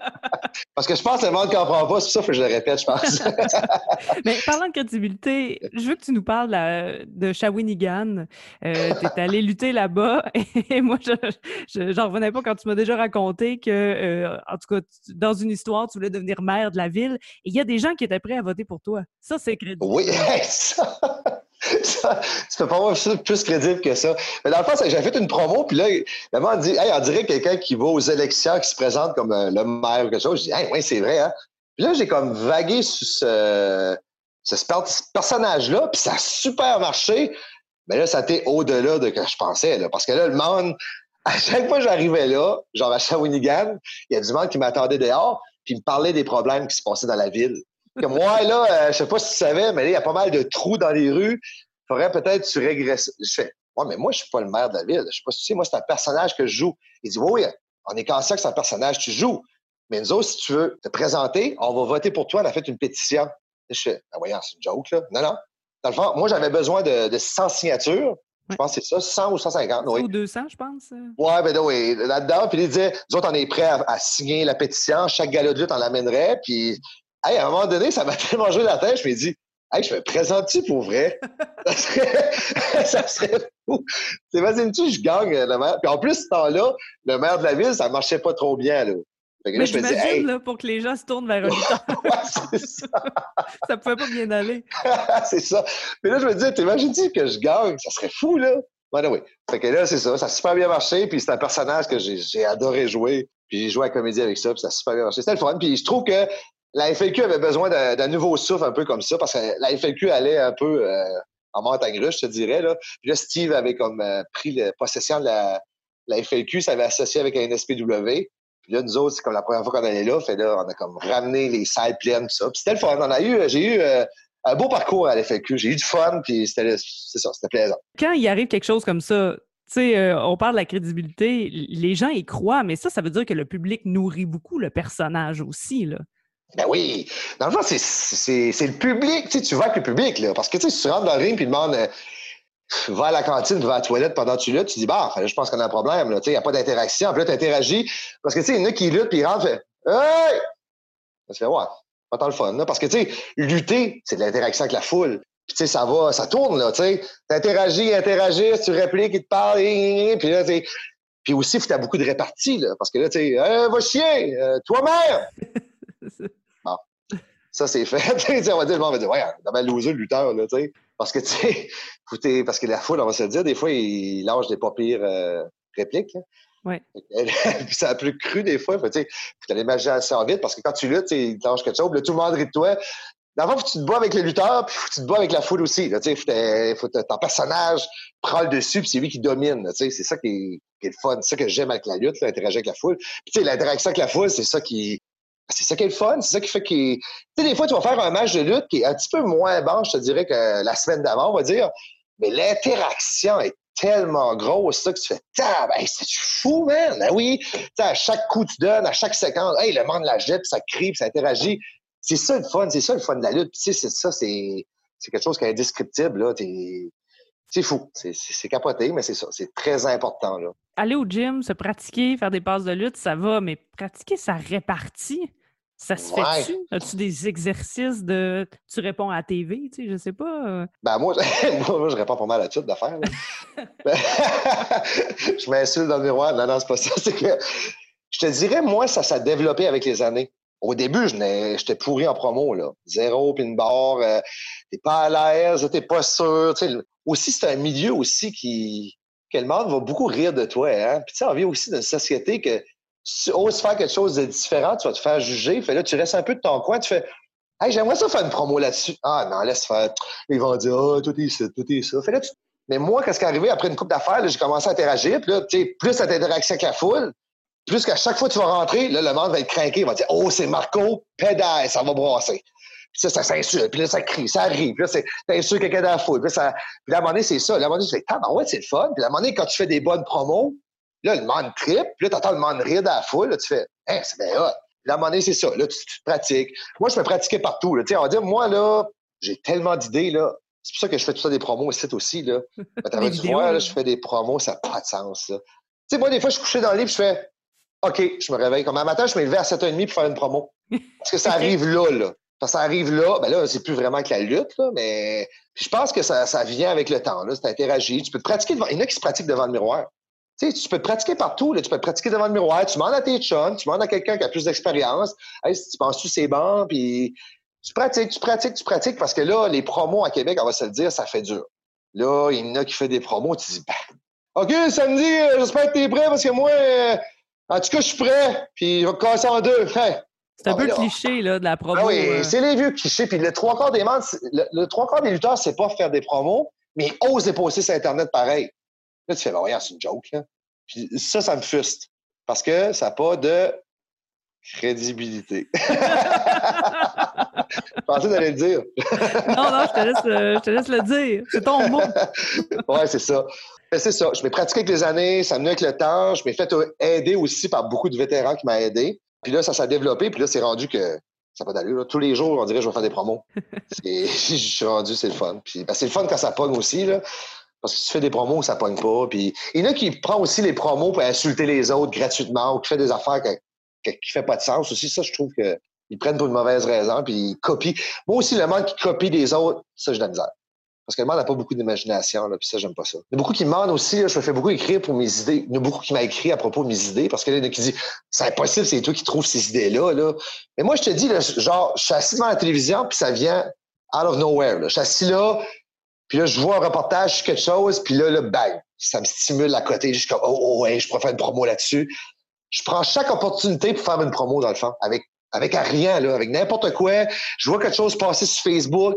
A: Parce que je pense que le monde ne comprend pas, c'est ça que je le répète, je pense.
B: Mais parlant de crédibilité, je veux que tu nous parles de Shawinigan. Euh, tu es allé lutter là-bas et moi, je n'en revenais pas quand tu m'as déjà raconté que, euh, en tout cas, dans une histoire, tu voulais devenir maire de la ville et il y a des gens qui étaient prêts à voter pour toi. Ça, c'est crédible.
A: Oui, ça ça, tu peux pas voir ça plus crédible que ça. Mais dans le fond, j'ai fait une promo, puis là, le monde dit, hey, on dirait quelqu'un qui va aux élections, qui se présente comme euh, le maire ou quelque chose. Je dis, hey, oui, c'est vrai, hein. Puis là, j'ai comme vagué sur ce, personnage-là, puis ça a super marché. Mais là, ça a été au-delà de ce que je pensais, parce que là, le monde, à chaque fois que j'arrivais là, genre à Shawinigan, il y a du monde qui m'attendait dehors, puis il me parlait des problèmes qui se passaient dans la ville. Comme moi, là, euh, je sais pas si tu savais, mais il y a pas mal de trous dans les rues. Il faudrait peut-être que tu régresses. Je fais, ouais, mais moi, je suis pas le maire de la ville. Je sais pas si tu sais, moi, c'est un personnage que je joue. Il dit, oui, oui, on est conscient que c'est un personnage tu joues. Mais nous autres, si tu veux te présenter, on va voter pour toi. On a fait une pétition. Je fais, ah, voyons, c'est une joke, là. Non, non. Dans le fond, moi, j'avais besoin de, de 100 signatures. Je pense que c'est ça, 100 ou 150. Oui.
B: Ou 200, je pense.
A: Ouais, ben oui, là-dedans. Puis il disait, nous autres, on est prêts à, signer la pétition. Chaque galop de lutte, on l'amènerait. Puis Hey, à un moment donné, ça m'a tellement joué la tête, je me dis, hey, je me présente-tu pour vrai? ça, serait, ça serait fou. C'est vas-y, je gagne le maire. Puis en plus, ce temps-là, le maire de la ville, ça marchait pas trop bien. Là.
B: Mais je me dis, hey... là, pour que les gens se tournent vers un ouais, ça. ça pouvait pas bien aller.
A: c'est ça. Mais là, je me dis, t'imagines-tu que je gagne? Ça serait fou, là. Ouais, oui. Fait que là, c'est ça. Ça a super bien marché. Puis c'est un personnage que j'ai adoré jouer. Puis j'ai joué à la comédie avec ça. Puis ça a super bien marché. C'était le fun. Puis je trouve que la FLQ avait besoin d'un nouveau souffle un peu comme ça, parce que la FLQ allait un peu euh, en montagne russe, je te dirais. Là. Puis là, Steve avait comme euh, pris la possession de la, la FLQ, ça avait associé avec un SPW. Puis là, nous autres, c'est comme la première fois qu'on allait là, fait là, on a comme ramené les salles pleines, tout ça. Puis c'était le fun. A eu, j'ai eu euh, un beau parcours à la FLQ. J'ai eu du fun, puis c'était, c'est ça, c'était plaisant.
B: Quand il arrive quelque chose comme ça, tu sais, on parle de la crédibilité, les gens y croient, mais ça, ça veut dire que le public nourrit beaucoup le personnage aussi, là.
A: Ben oui. Dans le fond, c'est, le public. Tu, sais, tu vas avec le public, là. Parce que tu sais, si tu rentres dans le ring et demandes euh, va à la cantine, va à la toilette pendant que tu luttes, tu dis bah, je pense qu'on a un problème. Il n'y a pas d'interaction. Puis là, tu interagis. Parce que tu sais, il y en a qui luttent puis ils rentrent fait Hey! Ça fait ouais, pas tant le fun. Là, parce que tu sais, lutter, c'est de l'interaction avec la foule. Puis tu sais, ça va, ça tourne, là, tu sais. T'interagis, interagis, tu répliques, ils te parlent, puis là, tu Puis aussi, tu as beaucoup de réparties, là. Parce que là, tu sais, va chier, euh, toi-même! Ça, c'est fait. on va dire, le monde va dire, ouais, dans loser le lutteur, là, tu sais. Parce que, tu sais, parce que la foule, on va se dire, des fois, il lâche des pas pires euh, répliques.
B: Ouais.
A: puis ça a plus cru des fois. Tu sais, tu as l'imagination vite parce que quand tu luttes, il lâche quelque chose, là, tout le monde rit de toi. D'abord, faut que tu te bois avec le lutteur, puis faut que tu te bois avec la foule aussi. Là, faut que ton personnage prend le dessus, puis c'est lui qui domine. C'est ça qui est, qui est, le fun. C'est ça que j'aime avec la lutte, interagir avec la foule. Puis l'interaction avec la foule, c'est ça qui c'est ça qui est le fun, c'est ça qui fait qu'il. Tu sais, des fois, tu vas faire un match de lutte qui est un petit peu moins bon, je te dirais, que la semaine d'avant, on va dire. Mais l'interaction est tellement grosse, ça, que tu fais, ben, c'est fou, man! Ben oui! à chaque coup que tu donnes, à chaque séquence, hey, le monde la jette, ça crie, puis ça interagit. C'est ça le fun, c'est ça le fun de la lutte. Tu sais, c'est ça, c'est quelque chose qui est indescriptible, là. C'est fou. C'est capoté, mais c'est ça. C'est très important. Là.
B: Aller au gym, se pratiquer, faire des passes de lutte, ça va, mais pratiquer sa répartie, ça se fait-tu? As-tu des exercices de. Tu réponds à la TV, tu sais, je sais pas. Euh?
A: Ben, moi, moi, je réponds pas mal à tout d'affaires. je m'insulte dans le miroir. Non, non, c'est pas ça. C'est que je te dirais, moi, ça s'est développé avec les années. Au début, j'étais pourri en promo, là. Zéro, puis une barre. Euh, t'es pas à l'aise, t'es pas sûr. Tu aussi, c'est un milieu aussi qui. que le monde va beaucoup rire de toi, hein. Puis, tu sais, on vient aussi d'une société que tu oses faire quelque chose de différent, tu vas te faire juger. Fait là, tu restes un peu de ton coin, tu fais Hey, j'aimerais ça faire une promo là-dessus. Ah non, laisse faire. Ils vont dire Ah, tout est ça, tout est ça. Fait là, Mais moi, qu'est-ce qui est arrivé après une coupe d'affaires, j'ai commencé à interagir. Puis là, tu sais, plus cette interaction avec la foule, plus qu'à chaque fois que tu vas rentrer, là, le monde va être craqué, il va dire Oh, c'est Marco, pédale, ça va brasser. Puis ça, ça s'insulte, puis là, ça crie, ça rit, puis là, t'insultes quelqu'un dans la foule. Puis, ça, puis là, à un moment donné, c'est ça. Là, à un moment donné, tu fais Ah, ben ouais, c'est le fun. Puis à un moment donné, quand tu fais des bonnes promos, Là, le monde trip, puis là, t'entends le monde rire dans la foule, là, tu fais, hein, c'est bien hot. Là, à un moment donné, c'est ça. Là, tu, te pratiques. Moi, je me pratiquais partout. Là. On va dire, moi, là, j'ai tellement d'idées, là. C'est pour ça que je fais tout ça des promos ici aussi, là. Quand tu vois, là, je fais des promos, ça n'a pas de sens, là. Tu sais, moi, des fois, je suis couché dans le lit, puis je fais, OK, je me réveille. Comme un matin, je me levé à 7h30 pour faire une promo. Parce que ça arrive là, là. Quand ça arrive là, ben là, c'est plus vraiment que la lutte, là, mais puis je pense que ça, ça vient avec le temps. Là, c'est interagi. Tu peux te pratiquer devant. Il y en a qui se pratiquent devant le miroir. Tu, sais, tu peux te pratiquer partout. Là. Tu peux te pratiquer devant le miroir. Tu demandes à tes chums, tu demandes à quelqu'un qui a plus d'expérience. Hey, si tu penses-tu c'est bon? Puis tu pratiques, tu pratiques, tu pratiques. Parce que là, les promos à Québec, on va se le dire, ça fait dur. Là, il y en a qui fait des promos. Tu dis, bah, OK, samedi, euh, j'espère que tu es prêt parce que moi, euh, en tout cas, je suis prêt. Puis il va casser en deux.
B: C'est un ah, peu cliché là, de la promo. Ah
A: oui, euh. c'est les vieux clichés. Puis le trois quarts des membres, le, trois quarts des lutteurs, c'est pas faire des promos, mais ils osent déposer sur Internet pareil. Là, tu fais, bah, regarde, c'est une joke. Là. Puis ça, ça me fuste. Parce que ça n'a pas de crédibilité. je pensais d'aller le dire.
B: non, non, je te, laisse, je te laisse le dire. C'est ton mot.
A: oui, c'est ça. C'est ça. Je m'ai pratiqué avec les années, ça me avec le temps. Je m'ai fait aider aussi par beaucoup de vétérans qui m'ont aidé. Puis là, ça s'est développé. Puis là, c'est rendu que ça n'a pas d'allure. Tous les jours, on dirait que je vais faire des promos. je suis rendu, c'est le fun. Puis ben, c'est le fun quand ça pogne aussi. Là. Parce que tu fais des promos, ça pogne pas. Puis il y en a qui prend aussi les promos pour insulter les autres gratuitement ou qui fait des affaires qui ne fait pas de sens aussi. Ça, je trouve qu'ils prennent pour une mauvaise raison, puis ils copient. Moi aussi, le monde qui copie des autres, ça, j'ai de la misère. Parce que le monde n'a pas beaucoup d'imagination, puis ça, j'aime pas ça. Il y a beaucoup qui me demandent aussi, je me fais beaucoup écrire pour mes idées. Il y en a beaucoup qui m'ont écrit à propos de mes idées, parce que là, il y en a qui disent c'est impossible, c'est toi qui trouves ces idées-là. Là. Mais moi, je te dis, genre, je suis assis devant la télévision, puis ça vient out of nowhere. Je suis assis là, puis là, je vois un reportage sur quelque chose, puis là, là, bang, ça me stimule à côté. Je suis comme, oh, oh ouais, je pourrais faire une promo là-dessus. Je prends chaque opportunité pour faire une promo, dans le fond, avec, avec rien, là, avec n'importe quoi. Je vois quelque chose passer sur Facebook,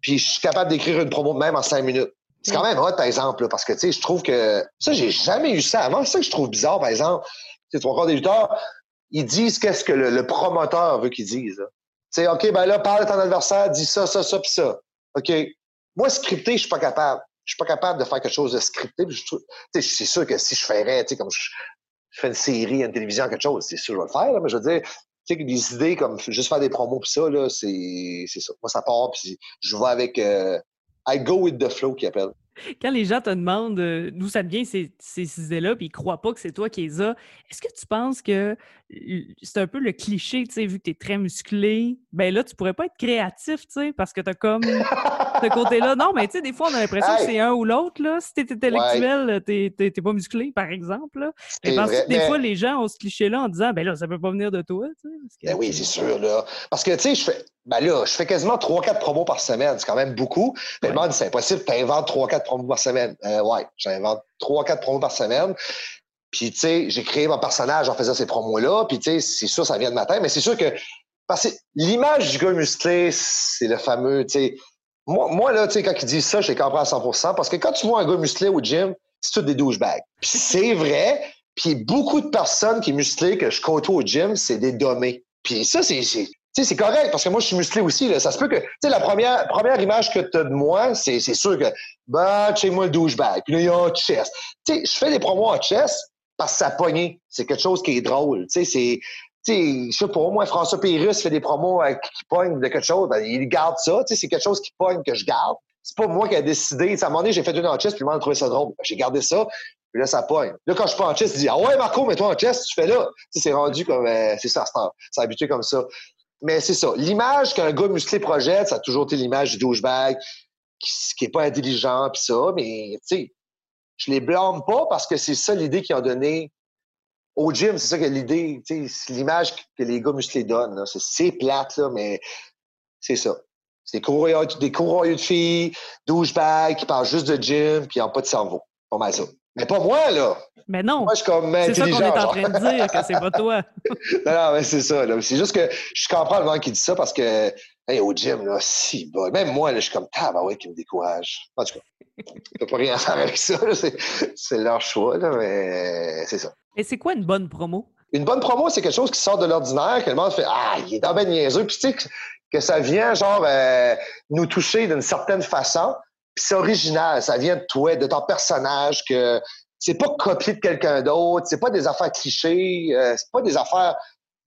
A: puis je suis capable d'écrire une promo même en cinq minutes. C'est quand même hot, par exemple, parce que, tu sais, je trouve que ça, j'ai jamais eu ça avant. C'est ça que je trouve bizarre, par exemple. Tu sais, trois des lutteurs, ils disent qu'est-ce que le, promoteur veut qu'ils disent. Tu sais, OK, ben là, parle de ton adversaire, dis ça, ça, ça, puis ça. OK, moi, scripté, je suis pas capable. Je suis pas capable de faire quelque chose de scripté. C'est sûr que si je ferais, comme je, fais une série, une télévision, quelque chose, c'est sûr que je vais le faire, mais je veux dire, tu sais, des idées comme juste faire des promos pis ça, là, c'est ça. Moi, ça part, puis je vais avec euh, I go with the flow qui appelle
B: quand les gens te demandent euh, d'où ça vient ces, ces idées-là, puis ils croient pas que c'est toi qui les as, est-ce que tu penses que c'est un peu le cliché, tu sais, vu que tu es très musclé, ben là, tu pourrais pas être créatif, tu sais, parce que tu as comme ce côté-là. Non, mais tu sais, des fois, on a l'impression que c'est un ou l'autre, là. Si tu es intellectuel, tu n'es pas musclé, par exemple. Là. Mais pense que des fois, les gens ont ce cliché-là en disant, ben là, ça peut pas venir de toi, tu
A: sais. Ben oui, c'est sûr, là. Parce que, tu sais, je fais ben là, je fais quasiment 3-4 promos par semaine. C'est quand même beaucoup. Mais le monde, c'est impossible. Tu inventes 3-4 promos par semaine. Euh, ouais, j'invente 3-4 promos par semaine. Puis, tu sais, j'ai créé mon personnage en faisant ces promos-là. Puis, tu sais, c'est sûr, ça vient de ma tête. Mais c'est sûr que, parce que l'image du gars musclé, c'est le fameux, tu sais. Moi, moi, là, tu sais, quand ils disent ça, je les comprends à 100% Parce que quand tu vois un gars musclé au gym, c'est tout des douchebags. Puis c'est vrai. Puis beaucoup de personnes qui musclées que je côtoie au gym, c'est des dommés. Puis ça, c'est c'est correct parce que moi, je suis musclé aussi. Là. Ça se peut que, tu sais, la première, première image que tu as de moi, c'est sûr que, bah, chez moi le douchebag. Puis là, il y a un chest. Tu sais, je fais des promos en chest parce que ça pogne. C'est quelque chose qui est drôle. Tu sais, c'est, je sais pas, moi, François Pérus fait des promos avec, qui pognent de quelque chose. Ben, il garde ça. C'est quelque chose qui pogne que je garde. C'est pas moi qui a décidé. à un moment donné, j'ai fait une chest, puis le monde a trouvé ça drôle. J'ai gardé ça. Puis là, ça pogne. Là, quand je suis pas en chest, il dit Ah ouais, Marco, mais toi en chest, tu fais là. C'est rendu comme. Euh, c'est ça, c'est habitué comme ça. Mais c'est ça. L'image qu'un gars musclé projette, ça a toujours été l'image du douchebag qui, qui pas intelligent, puis ça. Mais, tu sais, je les blâme pas parce que c'est ça l'idée qu'ils ont donné au gym. C'est ça que l'idée, l'image que les gars musclés donnent. C'est plate, là, mais c'est ça. C'est des de filles, douchebags qui parlent juste de gym puis qui n'ont pas de cerveau. Pas mal ça. Mais pas moi, là.
B: Mais non.
A: Moi, je suis comme
B: C'est ça qu'on est en train de dire, que c'est pas toi.
A: non, non, mais c'est ça. C'est juste que je comprends le monde qui dit ça parce que, hey, au gym, là, si, même moi, là, je suis comme, ouais, qui me décourage. En tout cas, je pas rien faire avec ça. C'est leur choix, là, mais c'est ça.
B: Et c'est quoi une bonne promo?
A: Une bonne promo, c'est quelque chose qui sort de l'ordinaire, que le monde fait Ah, il est dans ben niaiseux. Puis tu sais, que ça vient, genre, euh, nous toucher d'une certaine façon. Puis c'est original, ça vient de toi, de ton personnage, que c'est pas copié de quelqu'un d'autre, c'est pas des affaires clichés, euh, c'est pas des affaires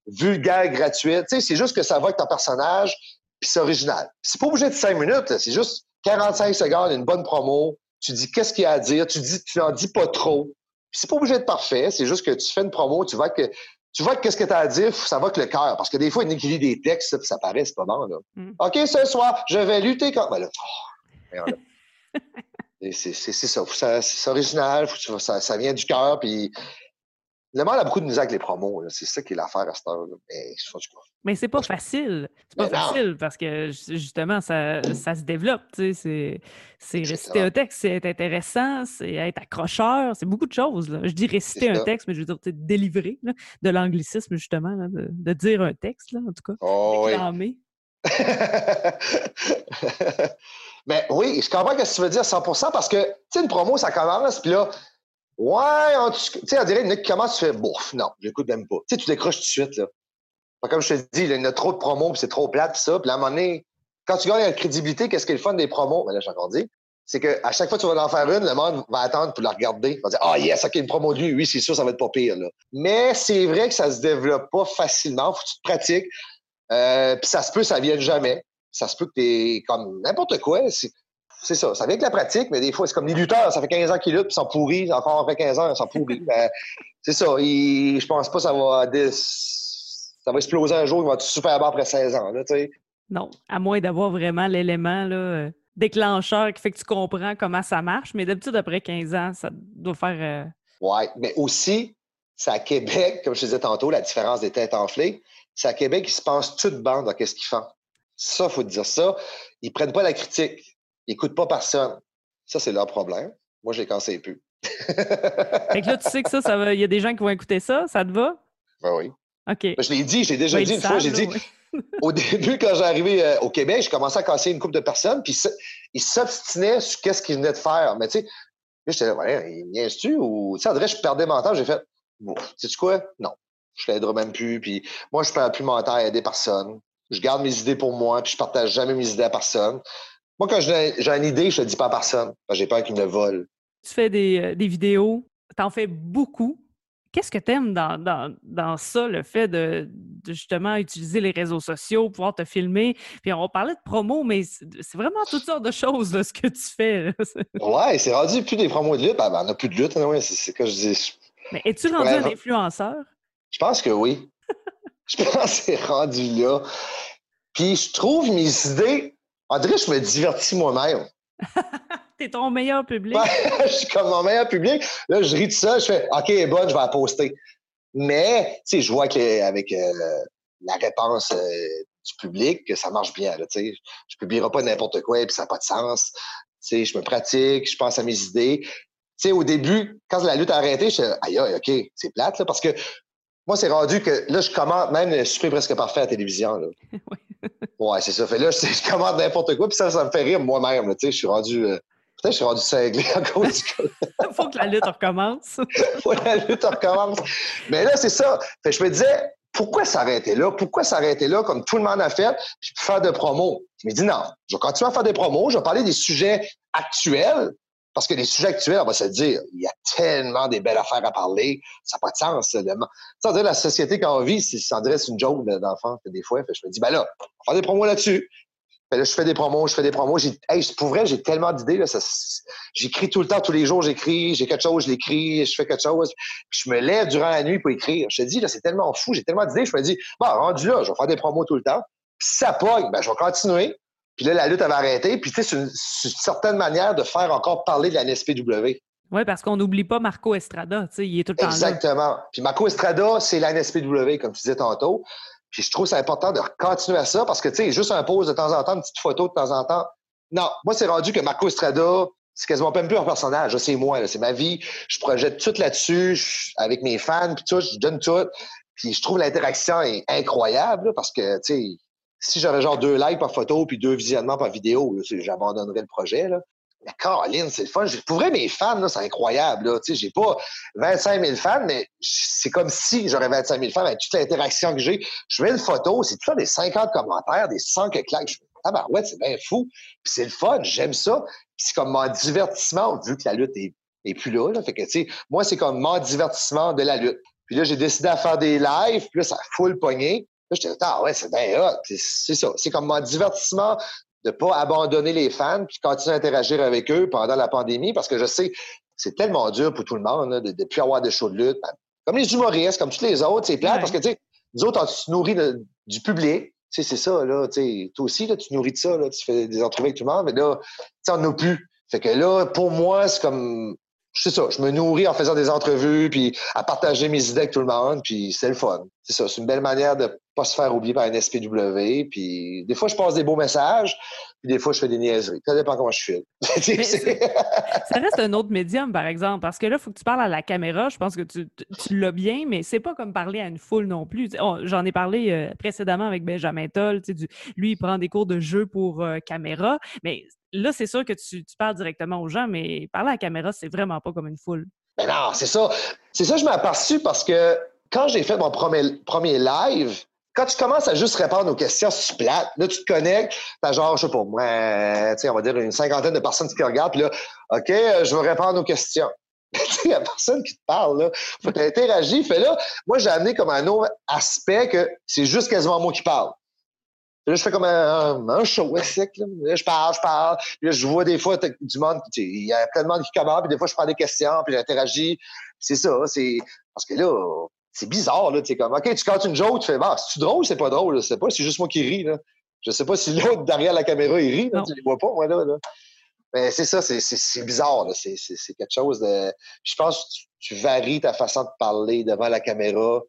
A: vulgaires, gratuites. Tu sais, c'est juste que ça va avec ton personnage, puis c'est original. C'est pas obligé de cinq minutes, c'est juste 45 secondes, une bonne promo. Tu dis qu'est-ce qu'il y a à dire, tu dis, tu n'en dis pas trop. Puis c'est pas obligé d'être parfait, c'est juste que tu fais une promo, tu vois que tu vois qu'est-ce que tu as à dire, ça va que le cœur. Parce que des fois, il lit des textes, puis ça paraît, c'est pas bon. Là. Mm. OK, ce soir, je vais lutter contre. Ben là, oh, c'est ça. C'est original, ça, ça, vient du cœur, puis le monde a beaucoup de misère avec les promos. C'est ça qui est l'affaire à cette heure. Mais,
B: Mais c'est pas facile. C'est pas facile parce que justement, ça, ça se développe. C'est réciter un texte, c'est être intéressant, c'est être accrocheur, c'est beaucoup de choses. Là. Je dis réciter un texte, mais je veux dire délivrer de l'anglicisme, justement, de, dire un texte, là, en tout cas.
A: Oh, Mais oui, je comprends ce que tu veux dire 100% parce que, tu sais, une promo, ça commence, puis là, ouais, tu sais, on dirait une qui commence, tu fais, bouf, non, j'écoute même pas. Tu sais, tu décroches tout de suite, là. Comme je te dis, il y a trop de promos, puis c'est trop plate, puis ça. Puis à un moment donné, quand tu gagnes la crédibilité, qu'est-ce qui est le fun des promos? Ben là, j'ai encore dit. C'est qu'à chaque fois que tu vas en faire une, le monde va attendre pour la regarder. Il va dire, ah, oh, yes, OK, une promo de lui. Oui, c'est sûr, ça va être pas pire, là. Mais c'est vrai que ça se développe pas facilement. Faut que tu te pratiques. Euh, puis ça se peut, ça vienne jamais ça se peut que t'es comme n'importe quoi. C'est ça. Ça vient avec la pratique, mais des fois, c'est comme les lutteurs. Ça fait 15 ans qu'ils luttent, puis ils sont pourris. Encore après 15 ans, ils sont pourris. Ben, c'est ça. je pense pas que ça va, ça va exploser un jour. Ils vont être super bons après 16 ans. Là,
B: non, à moins d'avoir vraiment l'élément là, déclencheur qui fait que tu comprends comment ça marche. Mais d'habitude, après 15 ans, ça doit faire. Euh...
A: Oui, mais aussi, c'est à Québec, comme je te disais tantôt, la différence des têtes enflées. C'est à Québec qu'ils se pensent toutes bandes dans ce qu'ils font. Ça, faut dire ça. Ils prennent pas la critique. Ils n'écoutent pas personne. Ça, c'est leur problème. Moi, j'ai cassé plus.
B: fait que là, tu sais que ça, ça va... il y a des gens qui vont écouter ça. Ça te va?
A: Ben oui.
B: OK.
A: Ben, je l'ai dit, j'ai déjà dit une fois, j'ai dit, au début, quand j'ai arrivé euh, au Québec, j'ai commencé à casser une couple de personnes, puis ils s'obstinaient sur qu'est-ce qu'ils venaient de faire. Mais tu sais, j'étais là, ouais, il niaise-tu? Ou, tu sais, André, je perdais mon temps, j'ai fait, bon, sais-tu quoi? Non. Je l'aiderai même plus, puis moi, je perds plus mon temps à aider personne je garde mes idées pour moi, puis je partage jamais mes idées à personne. Moi, quand j'ai une idée, je ne le dis pas à personne. J'ai peur qu'il me vole.
B: Tu fais des, euh, des vidéos, tu en fais beaucoup. Qu'est-ce que tu aimes dans, ça, le fait de, justement utiliser les réseaux sociaux, pouvoir te filmer? Puis on parlait de promo, mais c'est vraiment toutes sortes de choses, ce que tu fais.
A: ouais, c'est rendu plus des promos de lutte. Ben, on n'a plus de lutte, hein, c'est ce que je dis.
B: Mais es-tu rendu un influenceur?
A: Je pense que oui. je pense que c'est rendu là. Puis je trouve mes idées. André, je me divertis moi-même.
B: T'es ton meilleur public.
A: je suis comme mon meilleur public. Là, je ris de ça, je fais OK, bonne, je vais la poster. Mais, tu sais, je vois qu'avec euh, la réponse euh, du public, que ça marche bien. Là, tu sais. je publierai pas n'importe quoi et puis ça n'a pas de sens. Tu sais, je me pratique, je pense à mes idées. Tu sais, au début, quand la lutte a arrêté, je aïe, aïe, OK, c'est plate, là, parce que moi, c'est rendu que là, je commande même le super presque parfait à la télévision. Là. ouais, c'est ça. Fait là, je, commande n'importe quoi, puis ça, ça me fait rire moi-même. Tu sais, je suis rendu. Euh, peut-être que je suis rendu cinglé à cause
B: du. Faut que la lutte recommence.
A: Faut que la lutte recommence. Mais là, c'est ça. Fait je me disais, pourquoi s'arrêter là? Pourquoi s'arrêter là comme tout le monde a fait, puis faire de promos? Je me dis non, je vais continuer à faire des promos, je vais parler des sujets actuels, parce que les sujets actuels, on va se dire, il y a tellement des belles affaires à parler, ça n'a pas de sens. Ça veut dire, la société qu'on vit, ça dirait c'est une joke d'enfant, des fois. je me dis, ben là, on va faire des promos là-dessus. Ben là, je fais des promos, je fais des promos. Hey, pour vrai, j'ai tellement d'idées. J'écris tout le temps, tous les jours, j'écris. J'ai quelque chose, je l'écris, je fais quelque chose. je me lève durant la nuit pour écrire. Je te dis, là, c'est tellement fou, j'ai tellement d'idées. Je me dis, bon, rendu là, je vais faire des promos tout le temps. Puis ça pogne, ben, je vais continuer. Puis là, la lutte avait arrêté. Puis, tu sais, c'est une, certaine manière de faire encore parler de la NSPW.
B: Oui, parce qu'on n'oublie pas Marco Estrada. Tu sais, il est tout le temps
A: Exactement. Puis Marco Estrada, c'est la NSPW, comme tu disais tantôt. Puis je trouve c'est important de continuer à ça parce que, tu sais, juste un pause de temps en temps, une petite photo de temps en temps. Non, moi, c'est rendu que Marco Estrada, c'est quasiment même plus un personnage. C'est moi, c'est ma vie. Je projette tout là-dessus avec mes fans, puis tout, je donne tout. Puis je trouve l'interaction incroyable parce que, tu sais, si j'avais genre deux likes par photo puis deux visionnements par vidéo, j'abandonnerais le projet. Là. Mais Caroline, c'est le fun. Pour vrai, mes fans, c'est incroyable. Là. J'ai pas 25 000 fans, mais c'est comme si j'aurais 25 000 fans avec toute l'interaction que j'ai. Je mets une photo, c'est tout ça des 50 commentaires, des 100 que claques. ah ben ouais, c'est bien fou. Puis c'est le fun, j'aime ça. Puis c'est comme mon divertissement, vu que la lutte est, plus là. là. Fait que, tu sais, moi, c'est comme mon divertissement de la lutte. Puis là, j'ai décidé à faire des lives, puis là, ça a full pogné. J'étais, ah ouais, c'est bien hot. C'est ça. C'est comme mon divertissement de pas abandonner les fans puis continuer à interagir avec eux pendant la pandémie parce que je sais c'est tellement dur pour tout le monde de ne plus avoir de shows de lutte. Comme les humoristes, comme tous les autres, c'est plat parce que, tu sais, nous autres, on se nourrit du public. Tu sais, c'est ça, là. Tu toi aussi, là, tu nourris de ça, là. Tu fais des entrevues avec tout le monde, mais là, tu sais, on n'a plus. Fait que là, pour moi, c'est comme c'est ça, je me nourris en faisant des entrevues, puis à partager mes idées avec tout le monde, puis c'est le fun. C'est ça, c'est une belle manière de pas se faire oublier par un SPW, puis des fois, je passe des beaux messages, puis des fois, je fais des niaiseries. Ça dépend comment je suis.
B: ça reste un autre médium, par exemple, parce que là, il faut que tu parles à la caméra. Je pense que tu, l'as bien, mais c'est pas comme parler à une foule non plus. Oh, j'en ai parlé euh, précédemment avec Benjamin Toll. Du, lui, il prend des cours de jeu pour euh, caméra, mais là, c'est sûr que tu, parles directement aux gens, mais parler à la caméra, c'est vraiment pas comme une foule.
A: Mais ben non, c'est ça. C'est ça, je m'ai aperçu parce que quand j'ai fait mon premier, live, quand tu commences à juste répondre aux questions, tu plates. Là, tu te connectes, t'as genre, je sais pas, moi, on va dire une cinquantaine de personnes qui regardent, puis là, OK, euh, je vais répondre aux questions. il n'y a personne qui te parle, là. Faut interagis. Fait là, moi, j'ai amené comme un autre aspect que c'est juste quasiment moi qui parle. Là, je fais comme un, un show sec. Là. je parle, je parle. Puis là, je vois des fois du monde, il y a plein de monde qui commence, puis des fois, je prends des questions, puis j'interagis. C'est ça, c'est... Parce que là, c'est bizarre, là. Tu comme, OK, tu cantes une joke, tu fais, bah, c'est-tu drôle, c'est pas drôle, je sais pas, c'est juste moi qui ris, là. Je sais pas si l'autre derrière la caméra, il rit, là, tu les vois pas, moi, là. Mais c'est ça, c'est bizarre, c'est quelque chose de... Je pense que tu, varies ta façon de parler devant la caméra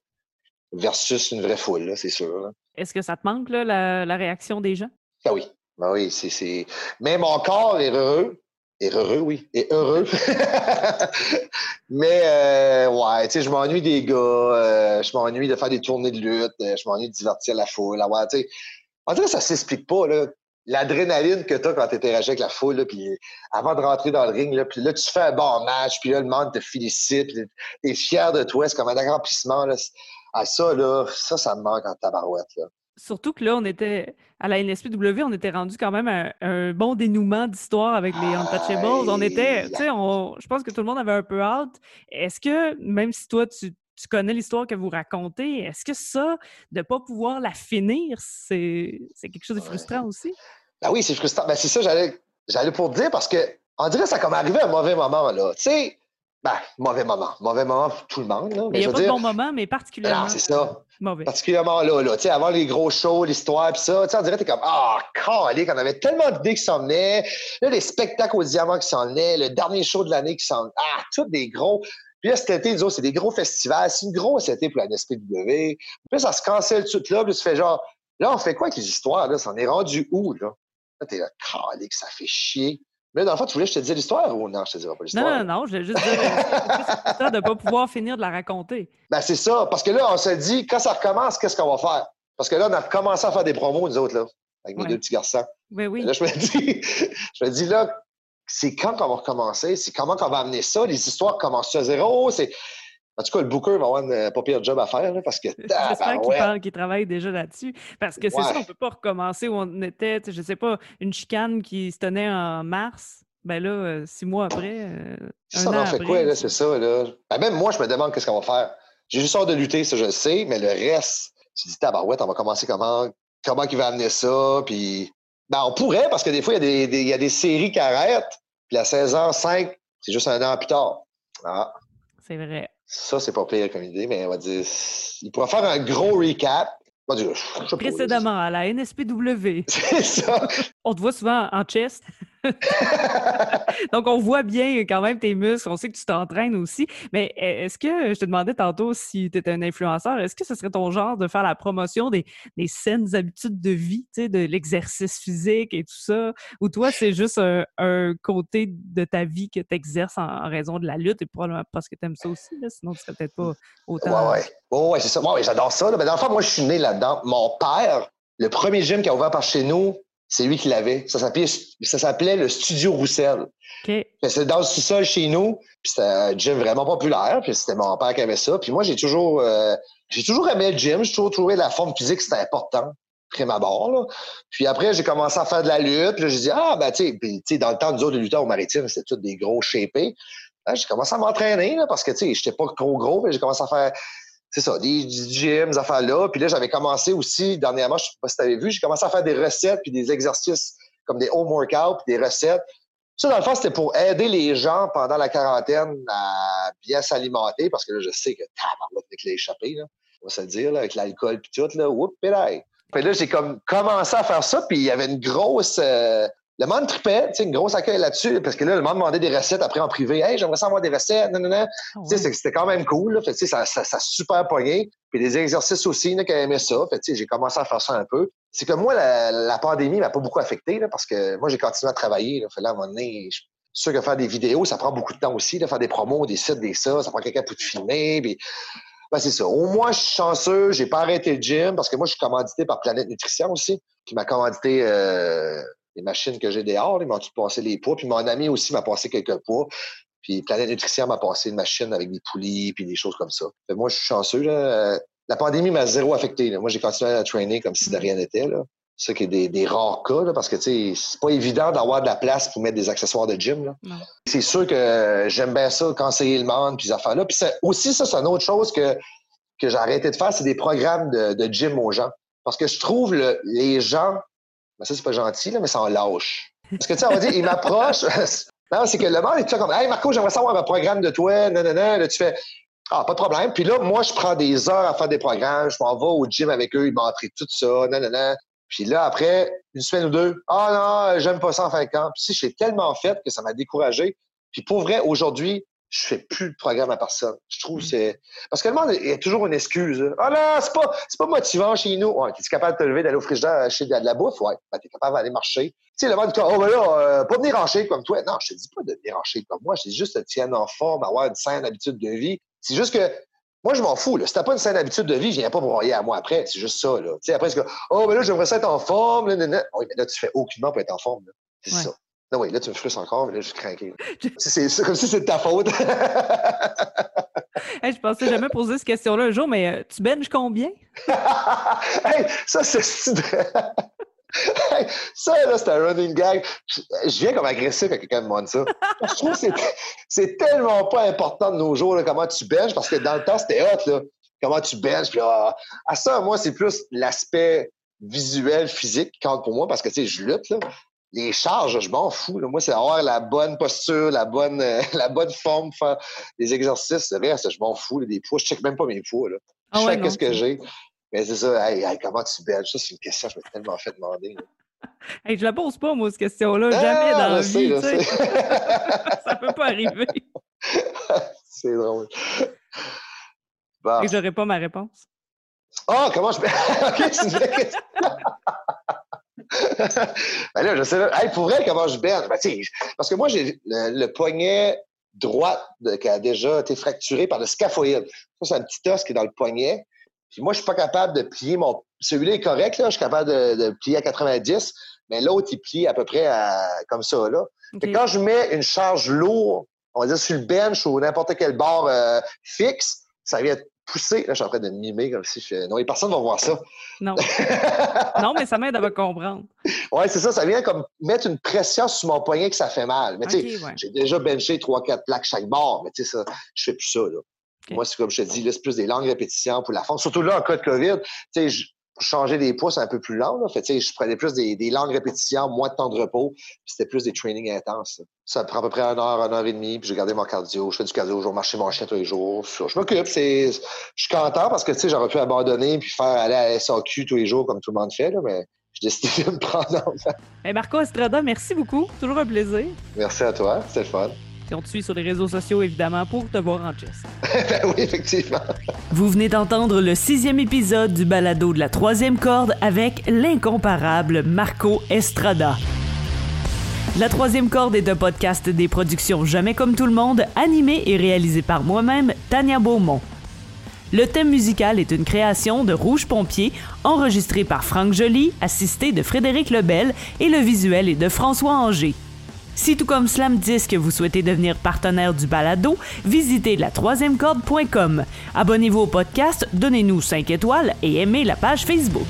A: versus une vraie foule, c'est sûr.
B: Est-ce que ça te manque, là, la, réaction des gens?
A: Ah oui. Ben oui, c'est. Mais mon corps est heureux. Est heureux, oui. Est heureux. Mais, euh, ouais, tu sais, je m'ennuie des gars. Euh, je m'ennuie de faire des tournées de lutte. Euh, je m'ennuie de divertir la foule. Ouais, tu sais. En tout cas, ça s'explique pas, là. L'adrénaline que tu as quand tu interagis avec la foule, puis avant de rentrer dans le ring, là, puis là, tu fais un bon match, puis là, le monde te félicite, tu es fier de toi, c'est comme un accomplissement. Là. Ah, ça, là, ça, ça me manque en tabarouette. Là.
B: Surtout que là, on était à la NSPW, on était rendu quand même un, un bon dénouement d'histoire avec les Untouchables. On était, tu sais, je pense que tout le monde avait un peu hâte. Est-ce que, même si toi, tu, tu connais l'histoire que vous racontez, est-ce que ça, de ne pas pouvoir la finir, c'est quelque chose de frustrant aussi?
A: Ben oui, c'est frustrant. Ben c'est ça, j'allais pour te dire parce que, on dirait que ça comme arrivé à un mauvais moment, là. Tu sais, ben, mauvais moment. Mauvais moment pour tout le monde. Là.
B: Mais il n'y a pas de bon moment, mais particulièrement.
A: Non, c'est ça.
B: Mauvais.
A: Particulièrement là, là. Tu sais, avant les gros shows, l'histoire, puis ça, tu sais, on dirait, t'es comme, ah, oh, calé, qu'on avait tellement d'idées qui s'en venaient. Là, les spectacles au diamant qui s'en venaient, le dernier show de l'année qui s'en Ah, tous des gros. Puis là, cet été, c'est des gros festivals. C'est une grosse été pour la NSPW. Puis ça se cancelle tout là, puis tu fais genre, là, on fait quoi avec les histoires, là? Ça en est rendu où, là? Là, t'es là, calé, que ça fait chier. Mais dans le fond, tu voulais que je te dise l'histoire ou non, je te dirai pas l'histoire?
B: Non, non, non, je voulais juste dire c'est de ne pas pouvoir finir de la raconter.
A: Ben, c'est ça. Parce que là, on se dit, quand ça recommence, qu'est-ce qu'on va faire? Parce que là, on a commencé à faire des promos, nous autres, là, avec mes deux petits garçons.
B: Oui, oui.
A: Là, je me dis, je me dis, là, c'est quand qu'on va recommencer? C'est comment qu'on va amener ça? Les histoires commencent à zéro? C'est. En tout cas, le booker va avoir un pas pire job à faire là, parce que.
B: J'espère qu'il parle, qu'il travaille déjà là-dessus. Parce que c'est ça, on ne peut pas recommencer où on était, je ne sais pas, une chicane qui se tenait en mars. Ben là, euh, six mois après. Euh,
A: ça, on en fait quoi, là? C'est ça, là? Ben, même moi, je me demande qu'est-ce qu'on va faire. J'ai juste hâte de lutter, ça, je le sais, mais le reste, tu dis, tabarouette, on va commencer comment? Comment il va amener ça? Puis. Ben, on pourrait, parce que des fois, il y, a des, y a des séries qui arrêtent, puis la saison 5, c'est juste un an plus tard. Ah.
B: C'est vrai.
A: Ça, c'est pas pire comme idée, mais on va dire. Il pourra faire un gros recap. On va dire,
B: Précédemment à la NSPW.
A: C'est ça.
B: On te voit souvent en chest. Donc, on voit bien quand même tes muscles. On sait que tu t'entraînes aussi. Mais e, est-ce que, je te demandais tantôt si tu étais un influenceur, est-ce que ce serait ton genre de faire la promotion des, des saines habitudes de vie, de l'exercice physique et tout ça? Ou toi, c'est juste un, côté de ta vie que tu exerces en, raison de la lutte et probablement parce que tu aimes ça aussi, sinon tu serais peut-être pas autant.
A: Ouais, ouais, c'est ça. Ouais, j'adore ça. Mais dans le fond, moi, je suis né là-dedans. Mon père, le premier gym qui a ouvert par chez nous, c'est lui qui l'avait. Ça s'appelait, le Studio Roussel. C'était dans le sous-sol chez nous. Puis c'était un gym vraiment populaire. Puis c'était mon père qui avait ça. Puis moi, j'ai toujours, euh, j'ai toujours aimé le gym. J'ai toujours trouvé la forme physique, c'était important. Prime abord, là. Puis après, j'ai commencé à faire de la lutte. Là, j'ai dit, ah, ben, tu sais, dans le temps, nous autres, de lutteurs au maritime, c'était tous des gros shapés. j'ai commencé à m'entraîner, là, parce que, tu sais, j'étais pas trop gros, mais j'ai commencé à faire c'est ça, des, gyms, des affaires-là. Puis là, j'avais commencé aussi, dernièrement, je ne sais pas si tu avais vu, j'ai commencé à faire des recettes puis des exercices comme des home workouts puis des recettes. Ça, dans le fond, c'était pour aider les gens pendant la quarantaine à bien s'alimenter parce que là, je sais que tabarouette avec l'échappée, là, on va se le dire, avec l'alcool puis tout, là, whoop, Puis là, j'ai comme commencé à faire ça, puis il y avait une grosse, euh, le monde tripait, tu sais, une grosse accueil là-dessus, parce que là, le monde demandait des recettes après en privé. Hey, j'aimerais savoir des recettes, non, non, non. Ah tu sais, c'était quand même cool, là. Fait, tu sais, ça, ça, ça super pogné. Puis des exercices aussi, là, qui aimaient ça. Fait, tu sais, j'ai commencé à faire ça un peu. C'est que moi, la, la pandémie m'a pas beaucoup affecté, là, parce que moi, j'ai continué à travailler, là. Fait là, à un moment donné, je sûr que faire des vidéos, ça prend beaucoup de temps aussi, de faire des promos, des sites, des ça, ça prend quelqu'un pour te filmer, puis ben, c'est ça. Au moins, je suis chanceux, j'ai pas arrêté le gym, parce que moi, je suis commandité par Planète Nutrition aussi, qui m'a commandité euh, les machines que j'ai dehors. Ils m'ont tout passé les poids? Puis mon ami aussi m'a passé quelques poids. Puis Planète Nutrition m'a passé une machine avec des poulies puis des choses comme ça. moi, je suis chanceux. Là. La pandémie m'a zéro affecté. Moi, j'ai continué à traîner comme si de rien n'était. C'est ça qui est des, des rares cas, là, parce que c'est pas évident d'avoir de la place pour mettre des accessoires de gym. C'est sûr que j'aime bien ça, conseiller le monde, puis ces affaires-là. Puis aussi, ça, c'est une autre chose que, que j'ai arrêté de faire, c'est des programmes de, de, gym aux gens. Parce que je trouve le, les gens ben, ça, c'est pas gentil, là, mais ça en lâche. Parce que, tu sais, on va dire, il m'approche. non, c'est que le monde est tout comme, hey, Marco, j'aimerais savoir un programme de toi. Non. Là, tu fais, ah, pas de problème. Puis là, moi, je prends des heures à faire des programmes. Je m'en vais au gym avec eux. Ils m'entraînent tout ça. Non. Puis là, après, une semaine ou deux, ah non, j'aime pas ça en fin de camp. Puis si j'ai tellement fait que ça m'a découragé. Puis pour vrai, aujourd'hui, je fais plus de programme à personne. Je trouve que mm. c'est. Parce que le monde, il y a toujours une excuse. Ah non, c'est pas, c'est pas motivant chez nous. Ouais, es capable de te lever, d'aller au frigidaire acheter de la bouffe? Ouais. Ben, t'es capable d'aller marcher. Tu sais, le monde oh, ben là, euh, pas venir en comme toi. Non, je te dis pas de venir en comme moi. Je dis juste de te tenir en forme, avoir une saine habitude de vie. C'est juste que moi, je m'en fous. Là. Si t'as pas une saine habitude de vie, je viens pas broyer à moi après. C'est juste ça. Là. Tu sais, après, c'est que, oh, ben là, j'aimerais ça être en forme. Là, là, Oui, mais là, tu fais aucunement pour être en forme. C'est ça. Non, oui, là, tu me frustres encore, mais là, je suis craqué. C'est comme si c'était de ta faute.
B: hey, je pensais jamais poser cette question-là un jour, mais euh, tu benches combien?
A: hey, ça, c'est. hey, ça, là, c'est un running gag. Je, viens comme agressif quand quelqu'un me demande ça. je trouve que c'est tellement pas important de nos jours, là, comment tu benches, parce que dans le temps, c'était hot, là. Comment tu benches. Puis, ah, à ça, moi, c'est plus l'aspect visuel, physique qui compte pour moi, parce que, tu sais, je lutte, là les charges, je m'en fous. Moi, c'est avoir la bonne posture, la bonne, euh, la bonne forme, faire des exercices. Le reste, je m'en fous. des poids, je check même pas mes poids. Là. Ah je sais qu'est-ce que j'ai. Mais c'est ça, hey, comment tu belges? Ça, c'est une question que je m'ai tellement fait demander.
B: Hey, je la pose pas, moi, cette question-là. Jamais dans la vie. Je sais. ça peut pas arriver.
A: c'est drôle.
B: Bon. Et j'aurais pas ma réponse.
A: Ah, oh, comment je. ok, tu ben là, je sais, hey, pour vrai, comment je berne? Ben, parce que moi, j'ai le, poignet droit qui a déjà été fracturé par le scaphoïde. Ça, c'est un petit os qui est dans le poignet. Puis moi, je suis pas capable de plier mon. Celui-là est correct, là. Je suis capable de, plier à 90, mais l'autre, il plie à peu près comme ça, là. Quand je mets une charge lourde, on va dire sur le bench ou n'importe quel barre euh, fixe, ça vient pousser. Là, je suis en train de mimer comme si je Non, personne ne va voir ça.
B: Non. non, mais ça m'aide à me comprendre.
A: Oui, c'est ça. Ça vient comme mettre une pression sur mon poignet que ça fait mal. Mais tu sais, j'ai déjà benché 3-4 plaques chaque barre, mais tu sais, ça, je fais plus ça. Là. Moi, c'est comme je te dis, c'est plus des longues répétitions pour la forme. Surtout là, en cas de COVID, tu sais, changer des poids, c'est un peu plus long. Là. Fait, je prenais plus des, des, longues répétitions, moins de temps de repos, puis c'était plus des trainings intenses. Ça prend à peu près une heure, une heure et demie, puis j'ai gardé mon cardio. Je fais du cardio, je vais marcher mon chien tous les jours. Je m'occupe. Je suis content parce que j'aurais pu abandonner puis faire aller à la SAQ tous les jours comme tout le monde fait, là, mais j'ai décidé de me prendre en.
B: Hey Marco Estrada, merci beaucoup. Toujours un plaisir.
A: Merci à toi. C'était le fun.
B: Et on te suit sur les réseaux sociaux, évidemment, pour te voir en chess.
A: ben oui, effectivement.
B: Vous venez d'entendre le sixième épisode du balado de la troisième corde avec l'incomparable Marco Estrada. La troisième corde est un podcast des productions Jamais comme tout le monde, animé et réalisé par moi-même, Tania Beaumont. Le thème musical est une création de Rouge Pompier, enregistré par Franck Joly, assisté de Frédéric Lebel, et le visuel est de François Anger. Si tout comme Slam que vous souhaitez devenir partenaire du balado, visitez la troisième corde.com. Abonnez-vous au podcast, donnez-nous 5 étoiles et aimez la page Facebook.